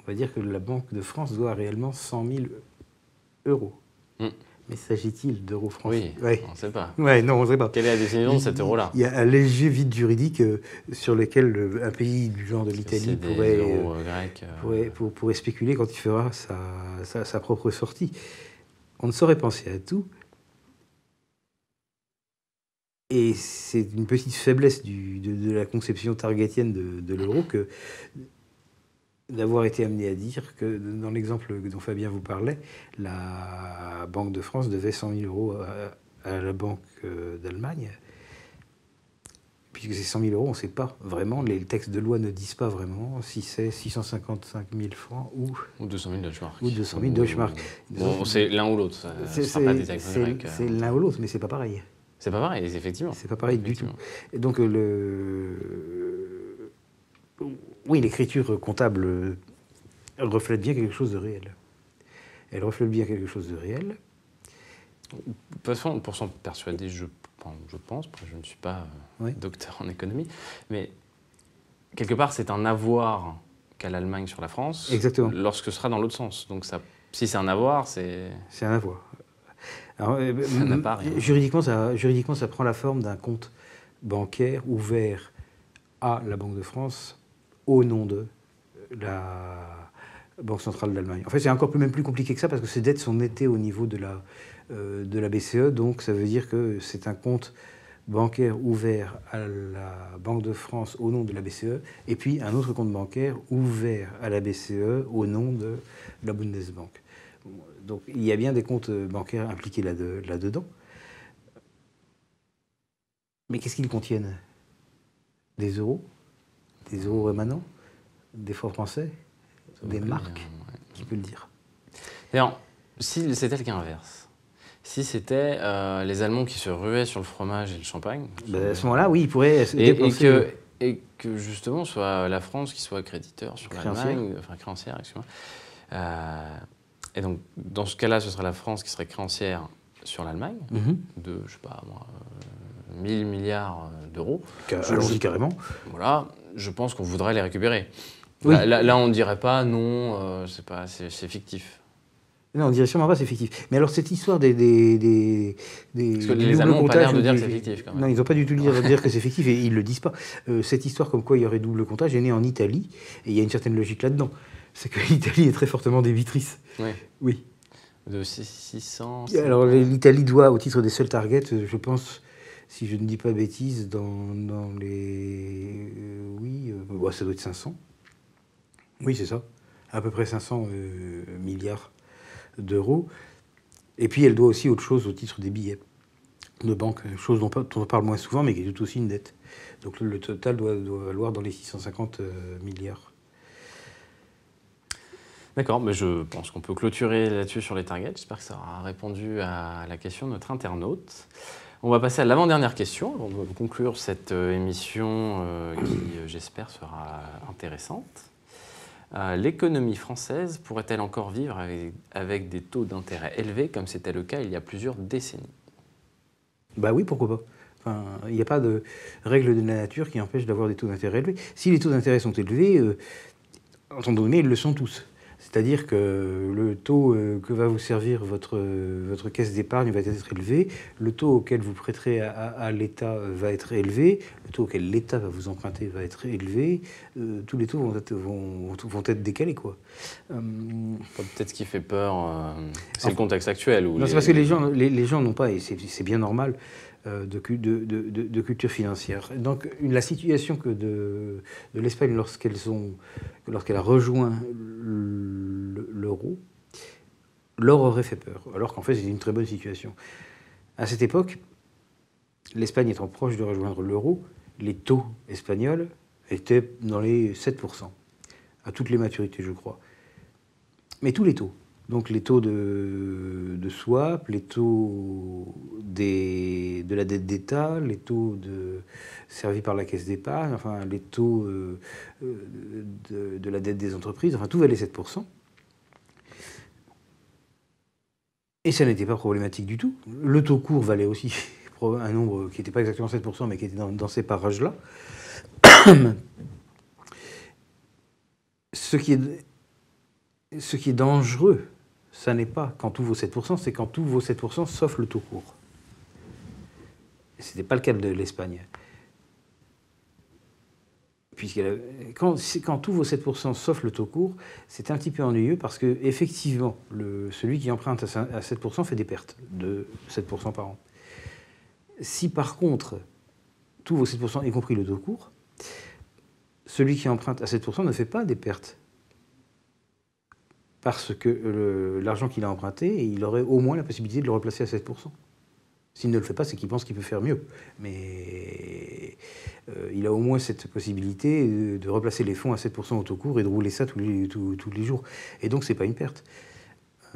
On va dire que la Banque de France doit réellement 100 000 euros. Mm. Mais s'agit-il d'euros français Oui, Ouais. on ne sait pas. Ouais, non, on sait pas. Quelle est la définition de cet euro-là? Il y a un léger vide juridique euh, sur lequel le- un pays du genre de l'Italie pourrait, euh, euh, euh, pourrait, pour- pourrait spéculer quand il fera sa, sa- sa propre sortie. On ne saurait penser à tout. Et c'est une petite faiblesse du- de, de la conception targetienne de, de l'euro que d'avoir été amené à dire que, dans l'exemple dont Fabien vous parlait, la Banque de France devait 100 000 euros à, à la Banque euh, d'Allemagne. Puisque ces 100 000 euros, on ne sait pas vraiment, les textes de loi ne disent pas vraiment si c'est 655 000 francs ou Ou 200 000 Deutschmark. Ou 200 000 Deutschmark. Bon, c'est l'un ou l'autre. ça- C'est Ce sera pas des c'est- textes c'est- grecs. euh. c'est l'un ou l'autre, mais c'est pas pareil. C'est pas pareil, effectivement. C'est pas pareil du tout. Et donc euh, le oui, l'écriture comptable, elle reflète bien quelque chose de réel. Elle reflète bien quelque chose de réel. De toute façon, pour s'en persuader, je, je pense, je ne suis pas euh, Oui. docteur en économie, mais quelque part, c'est un avoir qu'a l'Allemagne sur la France Exactement. lorsque ce sera dans l'autre sens. Donc ça, si c'est un avoir, c'est... C'est un avoir. Alors, euh, Ça n'a m- pas rien. Juridiquement ça, juridiquement, ça prend la forme d'un compte bancaire ouvert à la Banque de France au nom de la Banque centrale d'Allemagne. En fait, c'est encore plus, même plus compliqué que ça parce que ces dettes sont nettées au niveau de la, euh, de la BCE. Donc, ça veut dire que c'est un compte bancaire ouvert à la Banque de France au nom de la BCE et puis un autre compte bancaire ouvert à la BCE au nom de la Bundesbank. Donc il y a bien des comptes bancaires impliqués là-de- là-dedans. Mais qu'est-ce qu'ils contiennent? Des euros? Des euros rémanents Des francs français? Ça Des marques? ouais. Qui peut le dire? D'ailleurs, si c'était le cas inverse, si c'était euh, les Allemands qui se ruaient sur le fromage et le champagne, Ben, À ce moment-là, oui, ils pourraient se et, que, et que justement soit la France qui soit créditeur sur l'Allemagne, enfin créancière, excuse-moi. Euh, et donc, dans ce cas-là, ce serait la France qui serait créancière sur l'Allemagne, Mhm. de, je sais pas moi, euh, 1000 milliards d'euros. Ca- Je- Allons-y carrément. Voilà, je pense qu'on voudrait les récupérer. Oui. Là, là- là, on ne dirait pas, non, euh, c'est pas, c'est fictif. Non, on dirait sûrement pas, c'est fictif. Mais alors, cette histoire des. des, des, des- Parce que les Allemands n'ont pas l'air de dire que c'est fictif, quand même. Non, ils n'ont pas du tout dire, dire que c'est fictif et ils ne le disent pas. Euh, cette histoire comme quoi il y aurait double comptage est née en Italie et il y a une certaine logique là-dedans. C'est que l'Italie est très fortement débitrice. Oui. Oui. De 600. Alors l'Italie doit, au titre des seuls targets, euh, je pense, si je ne dis pas bêtises, dans, dans les... euh, oui, euh, ouais, ça doit être 500. Oui, c'est ça. À peu près 500 euh, milliards d'euros. Et puis elle doit aussi autre chose au titre des billets de banque, chose dont, on parle moins souvent, mais qui est tout aussi une dette. Donc le, le total doit, doit valoir dans les 650 euh, milliards. D'accord, mais je pense qu'on peut clôturer là-dessus sur les targets. J'espère que ça aura répondu à la question de notre internaute. On va passer à l'avant-dernière question avant de conclure cette euh, émission euh, qui, euh, j'espère, sera intéressante. L'économie française pourrait-elle encore vivre avec, des taux d'intérêt élevés comme c'était le cas il y a plusieurs décennies? Bah oui, pourquoi pas. il n'y a pas de règle de la nature qui empêche d'avoir des taux d'intérêt élevés. Si les taux d'intérêt sont élevés, euh, entendons donné, ils le sont tous. C'est-à-dire que le taux euh, que va vous servir votre, votre caisse d'épargne va être élevé, le taux auquel vous prêterez à, l'État va être élevé, le taux auquel l'État va vous emprunter va être élevé, euh, tous les taux vont être, vont, vont être décalés. quoi. Euh, peut-être ce qui fait peur, c'est le contexte actuel. non, c'est parce que les gens les, les gens n'ont pas, et c'est bien normal, de, de, culture financière. Donc la situation que de, l'Espagne lorsqu'elle lorsqu'elle a rejoint l'euro, leur aurait fait peur, alors qu'en fait c'est une très bonne situation. À cette époque, l'Espagne étant proche de rejoindre l'euro, les taux espagnols étaient dans les 7%, à toutes les maturités je crois. Mais tous les taux, donc les taux de, swap, les taux de la dette d'État, les taux servis par la caisse d'épargne, enfin les taux euh, de, de, la dette des entreprises, enfin tout valait 7%. Et ça n'était pas problématique du tout. Le taux court valait aussi un nombre qui n'était pas exactement 7%, mais qui était dans, ces parages-là. ce, qui est, ce qui est dangereux, ça n'est pas quand tout vaut 7%, c'est quand tout vaut 7% sauf le taux court. Ce n'était pas le cas de l'Espagne. Quand, quand, tout vaut 7% sauf le taux court, c'est un petit peu ennuyeux parce que effectivement, celui qui emprunte à 7% fait des pertes de 7% par an. Si par contre tout vaut 7%, y compris le taux court, celui qui emprunte à 7% ne fait pas des pertes parce que l'argent qu'il a emprunté, il aurait au moins la possibilité de le replacer à 7%. S'il ne le fait pas, c'est qu'il pense qu'il peut faire mieux. Mais euh, il a au moins cette possibilité de, replacer les fonds à 7% au taux court et de rouler ça tous les, jours. Et donc, ce n'est pas une perte.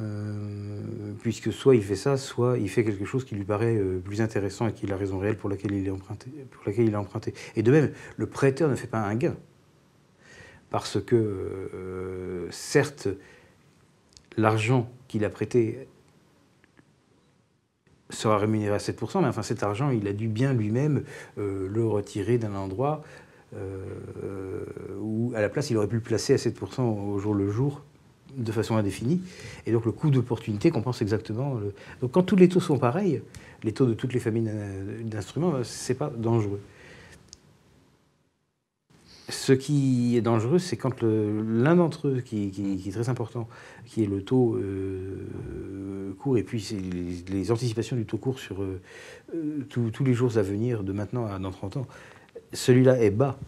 Euh, puisque soit il fait ça, soit il fait quelque chose qui lui paraît euh, plus intéressant et qui a la raison réelle pour laquelle, il est emprunté, pour laquelle il a emprunté. Et de même, le prêteur ne fait pas un gain. Parce que, certes, l'argent qu'il a prêté sera rémunéré à 7%, mais enfin cet argent, il a dû bien lui-même euh, le retirer d'un endroit euh, où, à la place, il aurait pu le placer à 7% au jour le jour, de façon indéfinie. Et donc le coût d'opportunité compense exactement. Donc quand tous les taux sont pareils, les taux de toutes les familles d'instruments, c'est pas dangereux. Ce qui est dangereux, c'est quand l'un d'entre eux, qui, est très important, qui est le taux euh, court, et puis les, anticipations du taux court sur euh, euh, tous les jours à venir, de maintenant à dans 30 ans, celui-là est bas,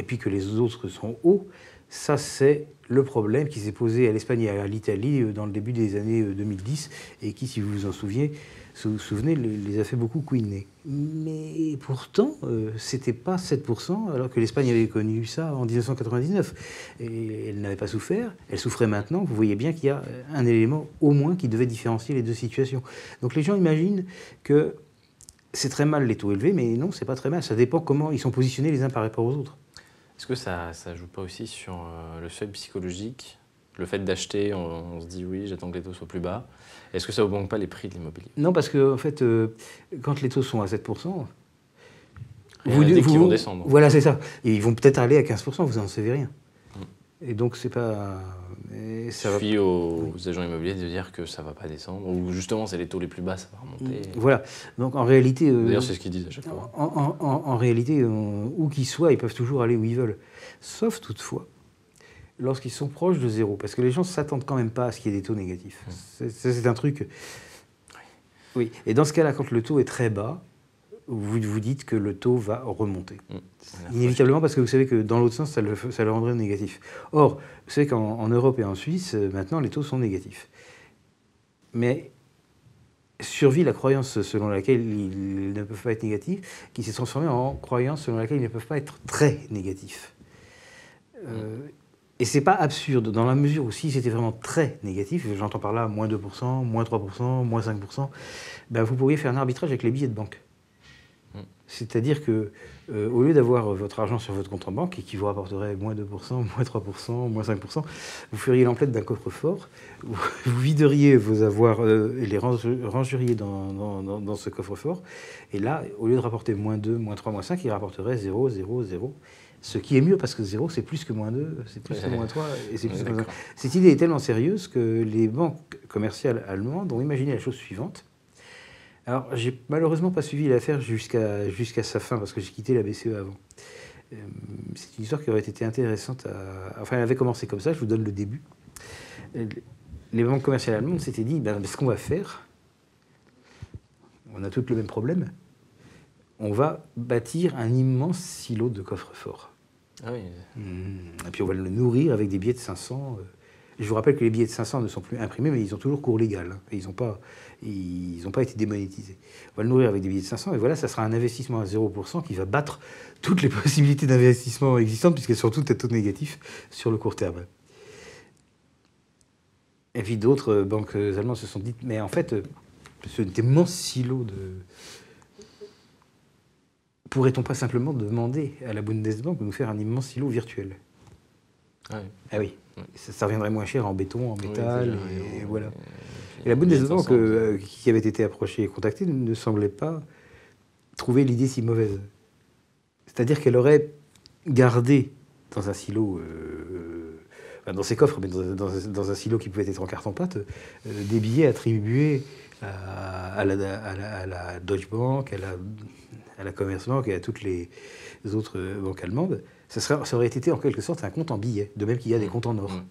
et puis que les autres sont hauts, ça c'est le problème qui s'est posé à l'Espagne et à l'Italie dans le début des années 2010, et qui, si vous vous en souvenez, vous souvenez, les a fait beaucoup couiner. Mais pourtant, euh, c'était pas 7%, alors que l'Espagne avait connu ça en 1999. Et elle n'avait pas souffert, elle souffrait maintenant. Vous voyez bien qu'il y a un élément au moins qui devait différencier les deux situations. Donc les gens imaginent que c'est très mal les taux élevés, mais non, c'est pas très mal. Ça dépend comment ils sont positionnés les uns par rapport aux autres. Est-ce que ça ne joue pas aussi sur euh, le seuil psychologique Le fait d'acheter, on, se dit oui, j'attends que les taux soient plus bas. Est-ce que ça augmente pas les prix de l'immobilier? Non, parce que en fait, euh, quand les taux sont à 7%, vous, vous, vont descendre. Voilà, c'est ça. Et ils vont peut-être aller à 15%, vous n'en savez rien. Et donc, c'est pas. Et ça suffit aux, agents immobiliers de dire que ça ne va pas descendre, ou justement, c'est les taux les plus bas, ça va remonter. Voilà. Donc, en réalité. Euh, D'ailleurs, c'est ce qu'ils disent à chaque fois. En, réalité, où qu'ils soient, ils peuvent toujours aller où ils veulent. Sauf toutefois lorsqu'ils sont proches de zéro. Parce que les gens ne s'attendent quand même pas à ce qu'il y ait des taux négatifs. Mmh. C'est un truc. Oui. Et dans ce cas-là, quand le taux est très bas, vous vous dites que le taux va remonter. Mmh. Inévitablement, parce que vous savez que dans l'autre sens, ça le, ça le, rendrait négatif. Or, vous savez qu'en Europe et en Suisse, euh, maintenant, les taux sont négatifs. Mais survit la croyance selon laquelle ils ne peuvent pas être négatifs, qui s'est transformée en croyance selon laquelle ils ne peuvent pas être très négatifs. Euh, et c'est pas absurde, dans la mesure où si c'était vraiment très négatif, j'entends par là moins 2%, moins 3%, moins 5%, ben vous pourriez faire un arbitrage avec les billets de banque. C'est-à-dire que euh, au lieu d'avoir votre argent sur votre compte en banque et qui vous rapporterait moins 2%, moins 3%, moins 5%, vous feriez l'emplette d'un coffre-fort, vous, videriez vos avoirs euh, et les rangeriez dans, dans, ce coffre-fort. Et là, au lieu de rapporter moins 2, moins 3, moins 5, il rapporterait 0, 0, 0. Ce qui est mieux parce que 0, c'est plus que moins 2, c'est plus que moins 3, et c'est plus que moins 5. Cette idée est tellement sérieuse que les banques commerciales allemandes ont imaginé la chose suivante alors, j'ai malheureusement pas suivi l'affaire jusqu'à jusqu'à sa fin parce que j'ai quitté la BCE avant. Euh, c'est une histoire qui aurait été intéressante à. Enfin, elle avait commencé comme ça, je vous donne le début. Euh, les banques commerciales allemandes s'étaient dit ben, ce qu'on va faire, on a toutes le même problème, on va bâtir un immense silo de coffre-fort. Ah oui. Mmh. Et puis on va le nourrir avec des billets de 500. Je vous rappelle que les billets de 500 ne sont plus imprimés, mais ils ont toujours cours légal. Hein. ils n'ont pas, ils pas été démonétisés. On va le nourrir avec des billets de 500, et voilà, ça sera un investissement à 0% qui va battre toutes les possibilités d'investissement existantes, puisqu'elles sont toutes à taux négatif sur le court terme. Et puis d'autres banques allemandes se sont dit, mais en fait, ce immense silo de... Pourrait-on pas simplement demander à la Bundesbank de nous faire un immense silo virtuel? Ah oui. Ah oui. Ça, reviendrait moins cher en béton, en métal, et, voilà. Et la Bundesbank, euh, qui avait été approchée et contactée, ne semblait pas trouver l'idée si mauvaise. C'est-à-dire qu'elle aurait gardé dans un silo, euh, dans ses coffres, mais dans, un silo qui pouvait être en carton-pâte, euh, des billets attribués à, la, Deutsche Bank, à la, à la Commerzbank et à toutes les autres banques allemandes ça, aurait été en quelque sorte un compte en billets, de même qu'il y a des mmh. comptes en or. Mmh.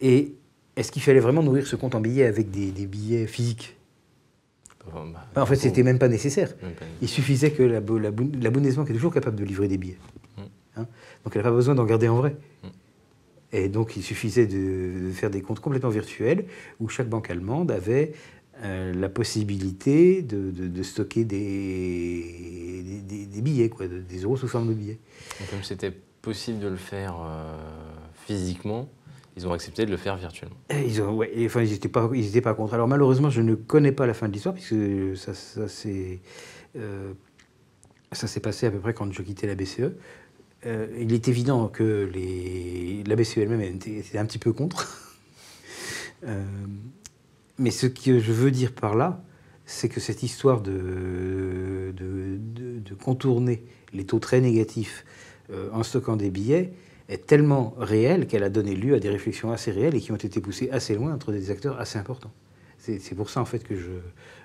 Et est-ce qu'il fallait vraiment nourrir ce compte en billets avec des, billets physiques bah, En fait, c'était même pas nécessaire. Il suffisait que la, la, la Bundesbank est toujours capable de livrer des billets. Mmh. Hein. donc elle n'a pas besoin d'en garder en vrai. Et donc il suffisait de, faire des comptes complètement virtuels où chaque banque allemande avait euh, la possibilité de, stocker des, des, billets, quoi, des euros sous forme de billets. comme c'était possible de le faire euh, physiquement, ils ont accepté de le faire virtuellement. ils n'étaient pas, pas contre. Alors malheureusement, je ne connais pas la fin de l'histoire, puisque ça, ça s'est euh, passé à peu près quand je quittais la BCE. il est évident que la BCE elle-même était, un petit peu contre. Mais ce que je veux dire par là, c'est que cette histoire de, contourner les taux très négatifs euh, en stockant des billets est tellement réelle qu'elle a donné lieu à des réflexions assez réelles et qui ont été poussées assez loin entre des acteurs assez importants. C'est pour ça en fait que je,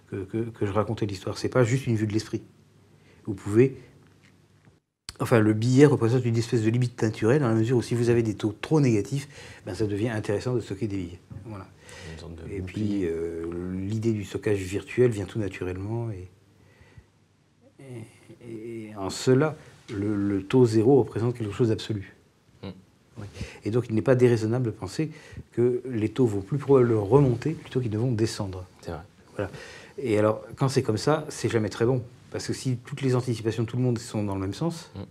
que, que, je racontais l'histoire. C'est pas juste une vue de l'esprit. Vous pouvez Enfin, le billet représente une espèce de limite naturelle dans la mesure où si vous avez des taux trop négatifs, ben, ça devient intéressant de stocker des billets. Voilà. Et puis, euh, l'idée du stockage virtuel vient tout naturellement. Et, et, en cela, le, taux zéro représente quelque chose d'absolu. Et donc, il n'est pas déraisonnable de penser que les taux vont plus probablement remonter plutôt qu'ils ne vont descendre. C'est vrai. Voilà. Et alors, quand c'est comme ça, c'est jamais très bon. Parce que si toutes les anticipations de tout le monde sont dans le même sens, hmm.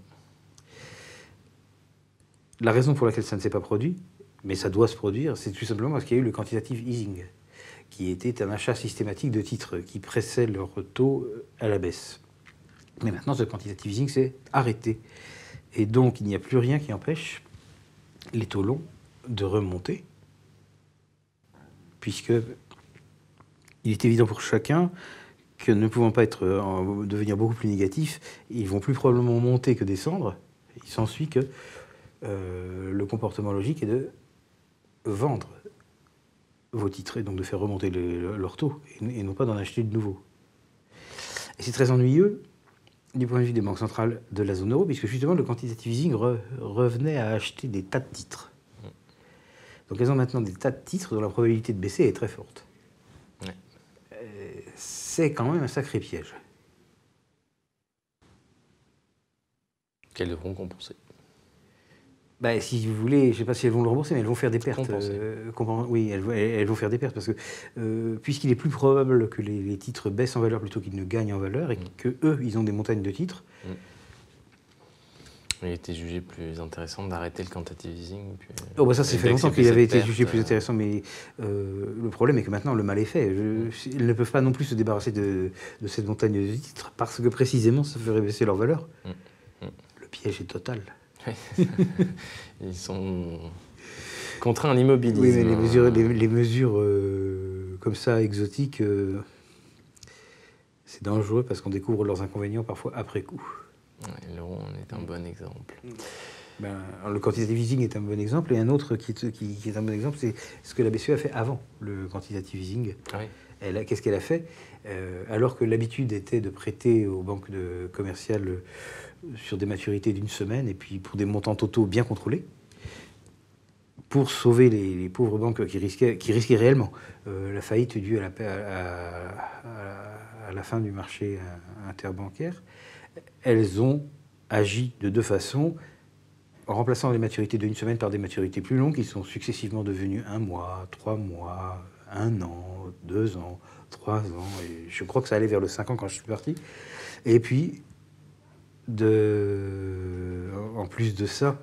la raison pour laquelle ça ne s'est pas produit, mais ça doit se produire, c'est tout simplement parce qu'il y a eu le quantitative easing, qui était un achat systématique de titres qui pressait leur taux à la baisse. Mais maintenant, ce quantitative easing s'est arrêté. Et donc, il n'y a plus rien qui empêche les taux longs de remonter, puisque il est évident pour chacun que ne pouvant pas être, devenir beaucoup plus négatifs, ils vont plus probablement monter que descendre. Il s'ensuit que euh, le comportement logique est de vendre vos titres et donc de faire remonter leur taux et, non pas d'en acheter de nouveaux. Et c'est très ennuyeux du point de vue des banques centrales de la zone euro, puisque justement le quantitative easing revenait à acheter des tas de titres. Donc elles ont maintenant des tas de titres dont la probabilité de baisser est très forte. Euh, c'est quand même un sacré piège. Qu'elles devront compenser. Bah, si vous voulez, je ne sais pas si elles vont le rembourser, mais elles vont faire des pertes. Euh, oui, elles, vont faire des pertes parce que euh, puisqu'il est plus probable que les, titres baissent en valeur plutôt qu'ils ne gagnent en valeur et mm. que eux, ils ont des montagnes de titres. Mm. Il était jugé plus intéressant d'arrêter le quantitative easing. Puis, oh bah ça, c'est fait longtemps qu'il avait été jugé perte, plus euh, intéressant, mais euh, le problème est que maintenant le mal est fait. Je- ils ne peuvent pas non plus se débarrasser de, de cette montagne de titres parce que précisément ça ferait baisser leur valeur. Mm. Mm. Le piège est total. Ils sont contraints à l'immobilisme. Oui, mais les mesures, les, les mesures euh, comme ça exotiques, euh, c'est dangereux parce qu'on découvre leurs inconvénients parfois après coup. Ouais, L'euro en est un bon exemple. Ben, alors, le quantitative easing est un bon exemple, et un autre qui est, qui- qui est un bon exemple, c'est ce que la BCE a fait avant le quantitative easing. Oui. Elle a- Qu'est-ce qu'elle a fait? Euh, Alors que l'habitude était de prêter aux banques de, commerciales euh, sur des maturités d'une semaine, et puis pour des montants totaux bien contrôlés, pour sauver les, pauvres banques qui risquaient, réellement euh, la faillite due à la fin du marché euh, interbancaire, elles ont agi de deux façons, en remplaçant les maturités d'une semaine par des maturités plus longues, qui sont successivement devenues un mois, trois mois, un an, deux ans, trois ans, et je crois que ça allait vers le cinq ans quand je suis parti. Et puis, de, en plus de ça,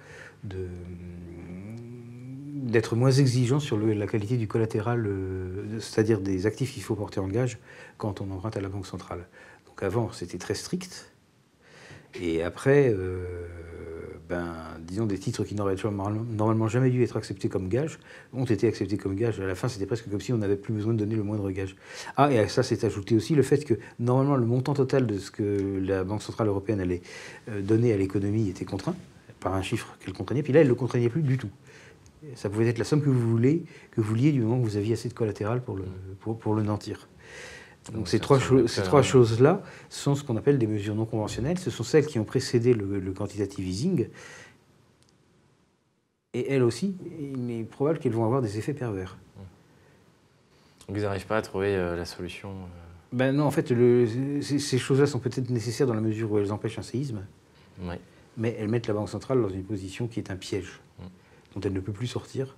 d'être moins exigeant sur la qualité du collatéral, euh, c'est-à-dire des actifs qu'il faut porter en gage quand on emprunte à la Banque centrale. Donc avant, c'était très strict. Et après, euh, ben, disons, des titres qui n'auraient normalement jamais dû être acceptés comme gage ont été acceptés comme gage. À la fin, c'était presque comme si on n'avait plus besoin de donner le moindre gage. Ah, et à ça s'est ajouté aussi le fait que normalement le montant total de ce que la Banque Centrale Européenne allait euh, donner à l'économie était contraint par un chiffre qu'elle contraignait. Puis là, elle ne le contraignait plus du tout. Ça pouvait être la somme que vous voulez, que vous vouliez du moment que vous aviez assez de collatéral pour le, pour, pour le nantir. Donc Donc, ces trois, cho- ces trois hein. choses-là sont ce qu'on appelle des mesures non conventionnelles. Ce sont celles qui ont précédé le, le quantitative easing. Et elles aussi, il est probable qu'elles vont avoir des effets pervers. Donc ils n'arrivent pas à trouver euh, la solution. euh. Ben non, en fait, le- ces, ces choses-là sont peut-être nécessaires dans la mesure où elles empêchent un séisme, mais elles mettent la Banque centrale dans une position qui est un piège, Mm. dont elle ne peut plus sortir.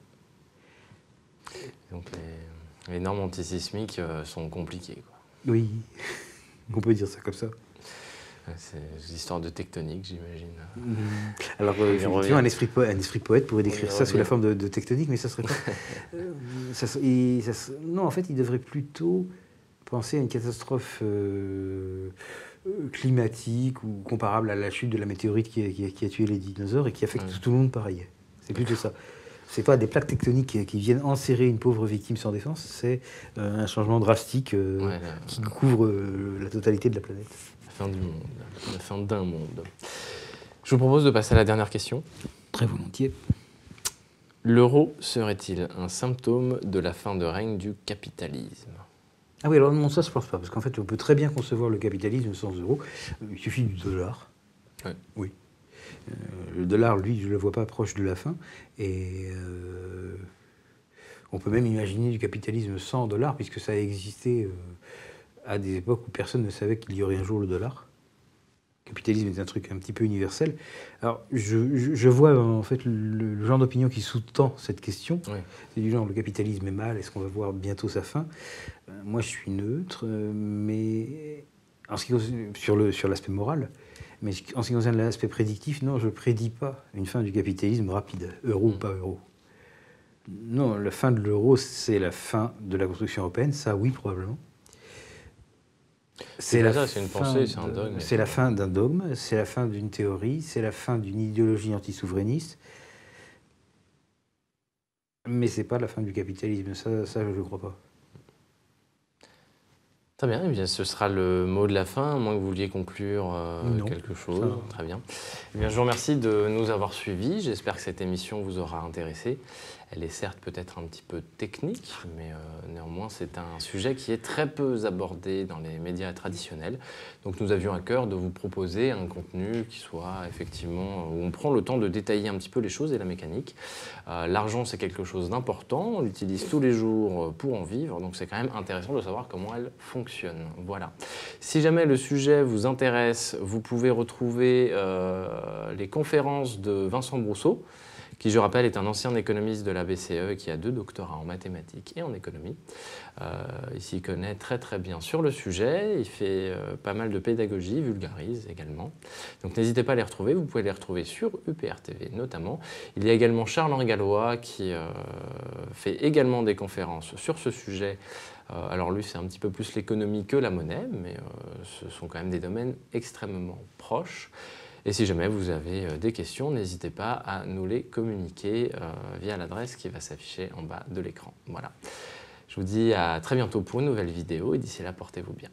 Donc les, les normes antisismiques euh, sont compliquées. Quoi. Oui, on peut dire ça comme ça. C'est des histoires de tectonique, j'imagine. Alors, euh, effectivement, un esprit, po- un esprit poète pourrait décrire ça sous la forme de, de tectonique, mais ça serait pas. Euh, ça ça non, en fait, il devrait plutôt penser à une catastrophe euh, climatique ou comparable à la chute de la météorite qui a, qui a- qui a tué les dinosaures et qui affecte Ouais. tout le monde pareil. C'est plutôt ça. C'est pas des plaques tectoniques qui, qui viennent enserrer une pauvre victime sans défense, c'est un changement drastique euh, Ouais, qui couvre euh, la totalité de la planète. Fin du monde, la fin d'un monde. Je vous propose de passer à la dernière question. Très volontiers. L'euro serait-il un symptôme de la fin de règne du capitalisme? Ah oui, alors non, ça, je pense pas, parce qu'en fait, on peut très bien concevoir le capitalisme sans euro. Euh, Il suffit du dollar. Ouais. Oui. Euh, le dollar, lui, je ne le vois pas proche de la fin. Et euh, on peut même imaginer du capitalisme sans dollar, puisque ça a existé euh, à des époques où personne ne savait qu'il y aurait un jour le dollar. Le capitalisme est un truc un petit peu universel. Alors, je, je- je vois en fait le, le genre d'opinion qui sous-tend cette question. C'est du genre, le capitalisme est mal, est-ce qu'on va voir bientôt sa fin? Euh, Moi, je suis neutre, euh, mais en ce qui concerne- sur le sur l'aspect moral, mais en ce qui concerne l'aspect prédictif, non, je ne prédis pas une fin du capitalisme rapide, euro ou pas euro. Non, la fin de l'euro, c'est la fin de la construction européenne, ça oui, probablement. C'est la c'est une fin pensée, c'est un de- dogme. C'est la fin d'un dogme, c'est la fin d'une théorie, c'est la fin d'une idéologie anti-souverainiste. Mais c'est pas la fin du capitalisme, ça, ça je ne crois pas. Très bien, eh bien, ce sera le mot de la fin, à moins que vous vouliez conclure euh, Non, quelque chose. Très bien. Eh bien. Je vous remercie de nous avoir suivis. J'espère que cette émission vous aura intéressé. Elle est certes peut-être un petit peu technique, mais euh, néanmoins c'est un sujet qui est très peu abordé dans les médias traditionnels. Donc nous avions à cœur de vous proposer un contenu qui soit effectivement où on prend le temps de détailler un petit peu les choses et la mécanique. Euh, L'argent c'est quelque chose d'important, on l'utilise tous les jours euh, pour en vivre, donc c'est quand même intéressant de savoir comment elle fonctionne. Voilà. Si jamais le sujet vous intéresse, vous pouvez retrouver euh, les conférences de Vincent Brousseau qui, je rappelle, est un ancien économiste de la BCE qui a deux doctorats en mathématiques et en économie. il s'y connaît très très bien sur le sujet, il fait pas mal de pédagogie, vulgarise également. Donc n'hésitez pas à les retrouver, vous pouvez les retrouver sur UPR TV notamment. Il y a également Charles-Henri Gallois qui fait également des conférences sur ce sujet euh, alors lui, c'est un petit peu plus l'économie que la monnaie, mais euh, ce sont quand même des domaines extrêmement proches. Et si jamais vous avez euh, des questions, n'hésitez pas à nous les communiquer euh, via l'adresse qui va s'afficher en bas de l'écran. Voilà. Je vous dis à très bientôt pour une nouvelle vidéo et d'ici là, portez-vous bien.